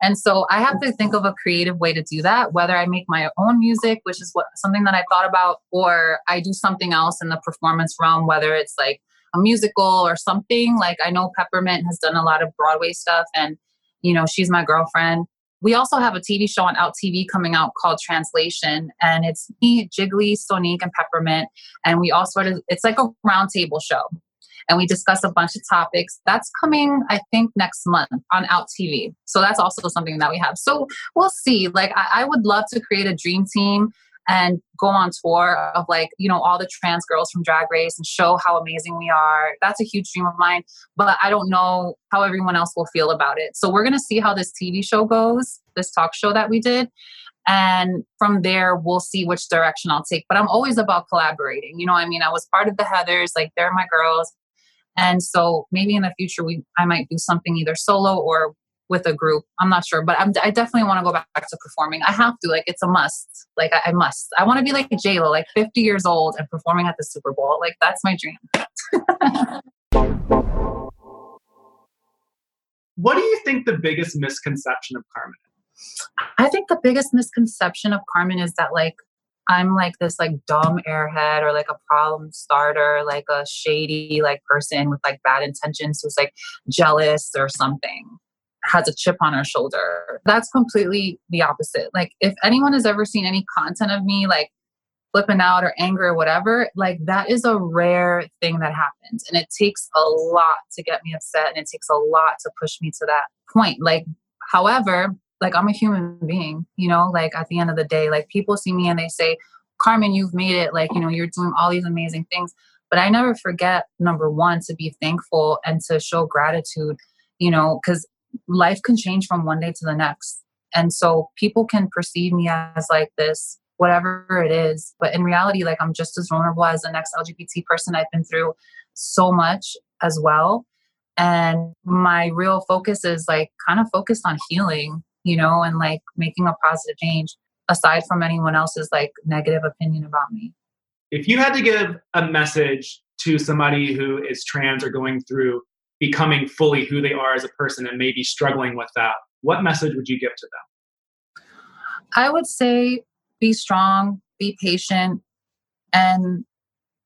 [SPEAKER 3] And so i have to think of a creative way to do that whether i make my own music which is what something that i thought about or i do something else in the performance realm whether it's like musical or something. Like I know Peppermint has done a lot of Broadway stuff and you know, she's my girlfriend. We also have a TV show on Out TV coming out called Translation, and it's me, Jiggly, Sonique, and Peppermint. And we all sort of, it's like a roundtable show. And we discuss a bunch of topics. That's coming, I think, next month on Out TV. So that's also something that we have. So we'll see. Like, I, I would love to create a dream team and go on tour of like, you know, all the trans girls from Drag Race and show how amazing we are. That's a huge dream of mine, but I don't know how everyone else will feel about it. So we're going to see how this TV show goes, this talk show that we did. And from there, we'll see which direction I'll take. But I'm always about collaborating. You know, I mean, I was part of the Heathers, like they're my girls. And so maybe in the future, we I might do something either solo or with a group. I'm not sure, but I'm, I definitely want to go back to performing. I have to, like, it's a must. Like, I, I must. I want to be like J Lo, like 50 years old and performing at the Super Bowl. Like, that's my dream.
[SPEAKER 2] what do you think the biggest misconception of Carmen is?
[SPEAKER 3] I think the biggest misconception of Carmen is that, like, I'm like this like dumb airhead or like a problem starter, like a shady like person with like bad intentions who's like jealous or something, has a chip on her shoulder. That's completely the opposite. Like if anyone has ever seen any content of me like flipping out or anger or whatever, like that is a rare thing that happens. And it takes a lot to get me upset and it takes a lot to push me to that point. Like, however, like I'm a human being, you know, like at the end of the day, like people see me and they say, Carmen, you've made it. Like, you know, you're doing all these amazing things. But I never forget, number one, to be thankful and to show gratitude, you know, because life can change from one day to the next. And so people can perceive me as like this, whatever it is. But in reality, like I'm just as vulnerable as the next LGBT person. I've been through so much as well. And my real focus is like kind of focused on healing you know, and like making a positive change aside from anyone else's like negative opinion about me.
[SPEAKER 2] If you had to give a message to somebody who is trans or going through becoming fully who they are as a person and maybe struggling with that, what message would you give to them?
[SPEAKER 3] I would say be strong, be patient, and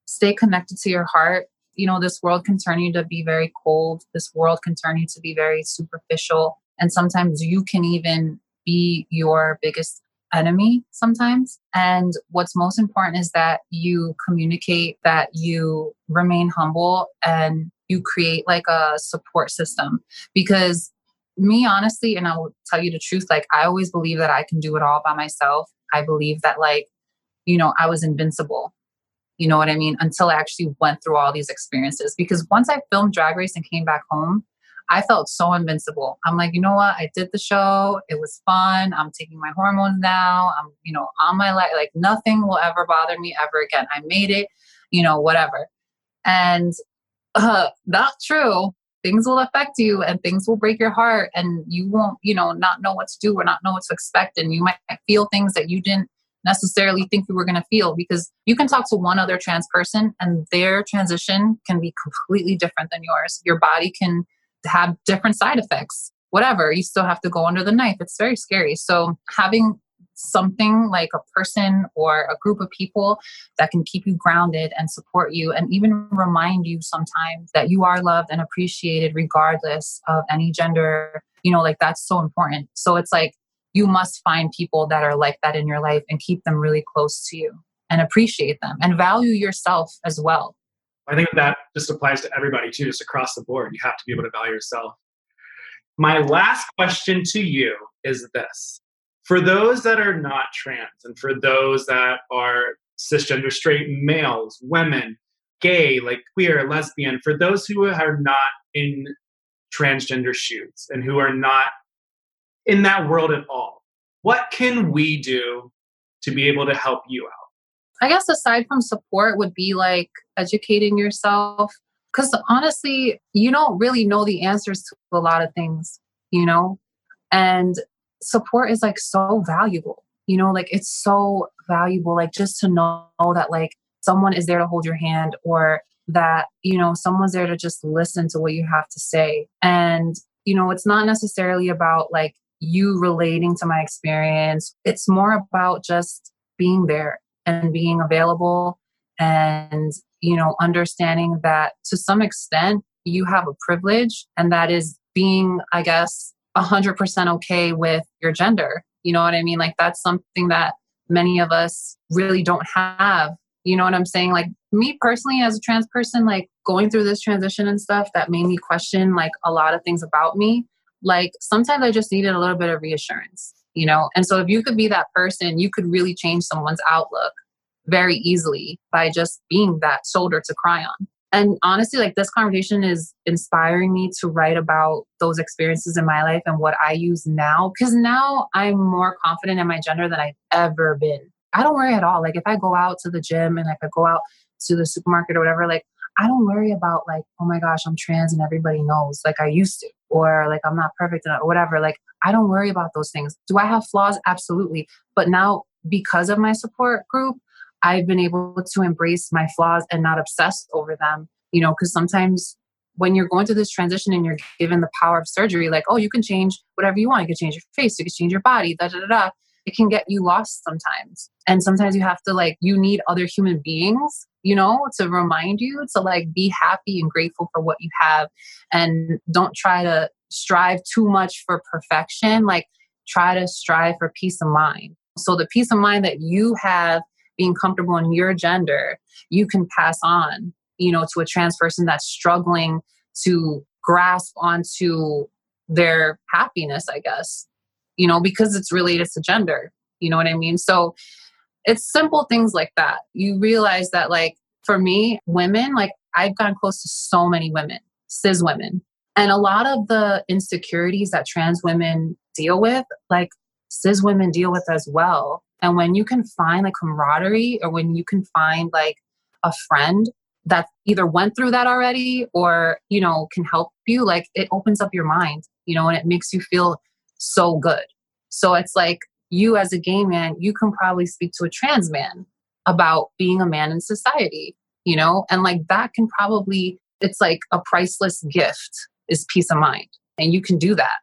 [SPEAKER 3] stay connected to your heart. You know, this world can turn you to be very cold. This world can turn you to be very superficial. And sometimes you can even be your biggest enemy sometimes. And what's most important is that you communicate, that you remain humble, and you create like a support system. Because me, honestly, and I will tell you the truth, like I always believe that I can do it all by myself. I believe that, like, you know, I was invincible. You know what I mean? Until I actually went through all these experiences. Because once I filmed Drag Race and came back home, I felt so invincible. I'm like, you know what? I did the show. It was fun. I'm taking my hormones now. I'm, you know, on my life. Like nothing will ever bother me ever again. I made it, you know, whatever. And uh, not true. Things will affect you and things will break your heart and you won't, you know, not know what to do or not know what to expect. And you might feel things that you didn't necessarily think you were going to feel because you can talk to one other trans person and their transition can be completely different than yours. Your body can have different side effects. Whatever, you still have to go under the knife. It's very scary. So, having something like a person or a group of people that can keep you grounded and support you and even remind you sometimes that you are loved and appreciated regardless of any gender you know like that's so important so it's like you must find people that are like that in your life and keep them really close to you and appreciate them and value yourself as well
[SPEAKER 2] I think that just applies to everybody too, just across the board. You have to be able to value yourself. My last question to you is this for those that are not trans and for those that are cisgender straight males, women, gay, like queer, lesbian, for those who are not in transgender shoes and who are not in that world at all, what can we do to be able to help you out?
[SPEAKER 3] I guess aside from support would be like educating yourself. Because honestly, you don't really know the answers to a lot of things, you know? And support is like so valuable, you know? Like it's so valuable, like just to know that like someone is there to hold your hand or that, you know, someone's there to just listen to what you have to say. And, you know, it's not necessarily about like you relating to my experience, it's more about just being there and being available and you know understanding that to some extent you have a privilege and that is being i guess 100% okay with your gender. You know what i mean? Like that's something that many of us really don't have. You know what i'm saying? Like me personally as a trans person like going through this transition and stuff that made me question like a lot of things about me like sometimes i just needed a little bit of reassurance you know? And so if you could be that person you could really change someone's outlook very easily by just being that shoulder to cry on and honestly like this conversation is inspiring me to write about those experiences in my life and what i use now because now i'm more confident in my gender than i've ever been i don't worry at all like if i go out to the gym and if i go out to the supermarket or whatever like i don't worry about like oh my gosh i'm trans and everybody knows like i used to or like I'm not perfect or uh, whatever. Like I don't worry about those things. Do I have flaws? Absolutely. But now because of my support group, I've been able to embrace my flaws and not obsess over them, you know, because sometimes when you're going through this transition and you're given the power of surgery, like, oh, you can change whatever you want. You can change your face, you can change your body, da da da da. It can get you lost sometimes. And sometimes you have to like, you need other human beings, you know, to remind you to like be happy and grateful for what you have. And don't try to strive too much for perfection. Like, try to strive for peace of mind. So the peace of mind that you have being comfortable in your gender, you can pass on, you know, to a trans person that's struggling to grasp onto their happiness, I guess, you know, because it's related to gender. You know what I mean? So it's simple things like that. You realize that, like, for me, women, like, I've gotten close to so many women, cis women. And a lot of the insecurities that trans women deal with, like, cis women deal with as well. And when you can find like camaraderie or when you can find like a friend that either went through that already or, you know, can help you, like it opens up your mind, you know, and it makes you feel so good. So it's like you as a gay man, you can probably speak to a trans man about being a man in society, you know, and like that can probably, it's like a priceless gift is peace of mind. And you can do that.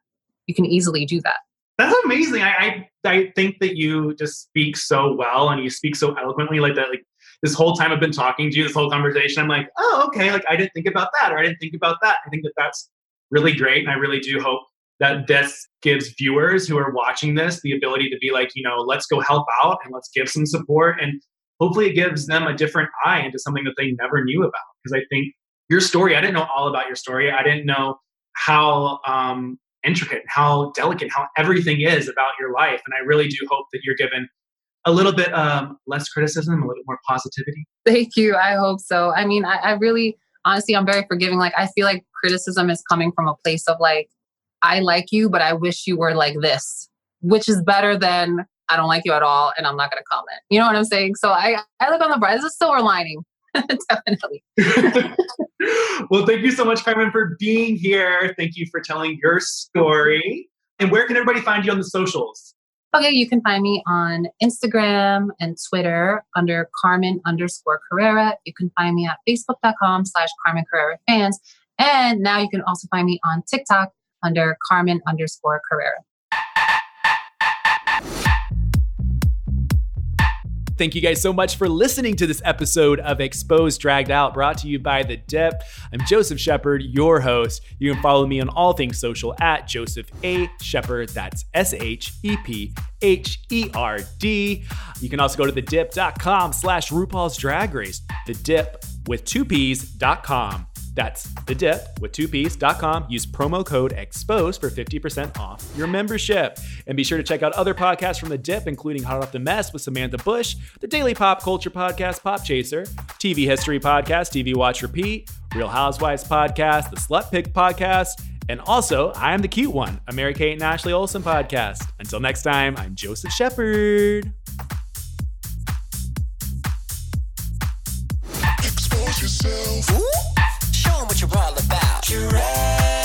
[SPEAKER 3] You can easily do that.
[SPEAKER 2] That's amazing. I, I, I think that you just speak so well and you speak so eloquently like that. Like this whole time I've been talking to you, this whole conversation, I'm like, oh, okay. Like I didn't think about that, or I didn't think about that. I think that that's really great, and I really do hope that this gives viewers who are watching this the ability to be like, you know, let's go help out and let's give some support, and hopefully it gives them a different eye into something that they never knew about. Because I think your story, I didn't know all about your story. I didn't know how um, intricate, and how delicate, how everything is about your life. And I really do hope that you're given a little bit um, less criticism, a little more positivity.
[SPEAKER 3] Thank you. I hope so. I mean, I, I really, honestly, I'm very forgiving. Like, I feel like criticism is coming from a place of like, I like you, but I wish you were like this, which is better than I don't like you at all and I'm not going to comment. You know what I'm saying? So I, I look on the bright. There's a silver lining. Definitely.
[SPEAKER 2] well, thank you so much, Carmen, for being here. Thank you for telling your story. And where can everybody find you on the socials?
[SPEAKER 3] Okay, you can find me on Instagram and Twitter under Carmen underscore Carrera. You can find me at facebook.com slash Carmen Carrera fans. And now you can also find me on TikTok under Carmen underscore Carrera.
[SPEAKER 1] Thank you guys so much for listening to this episode of Exposed Dragged Out, brought to you by The Dipp. I'm Joseph Shepherd, your host. You can follow me on all things social at Joseph A. Shepherd. That's S H E P H E R D. You can also go to thedipp.com slash RuPaul's Drag Race. The Dipp with two P's.com. That's the Dipp with two piece.com. Use promo code EXPOSE for 50% off your membership. And be sure to check out other podcasts from The Dipp, including Hot Off the Mess with Samantha Bush, the Daily Pop Culture Podcast, Pop Chaser, TV History Podcast, TV Watch Repeat, Real Housewives Podcast, The Slut Pick Podcast, and also I Am the Cute One, a Mary Kate and Ashley Olsen podcast. Until next time, I'm Joseph Shepherd. Expose yourself. Ooh what you're all about. Giraffe.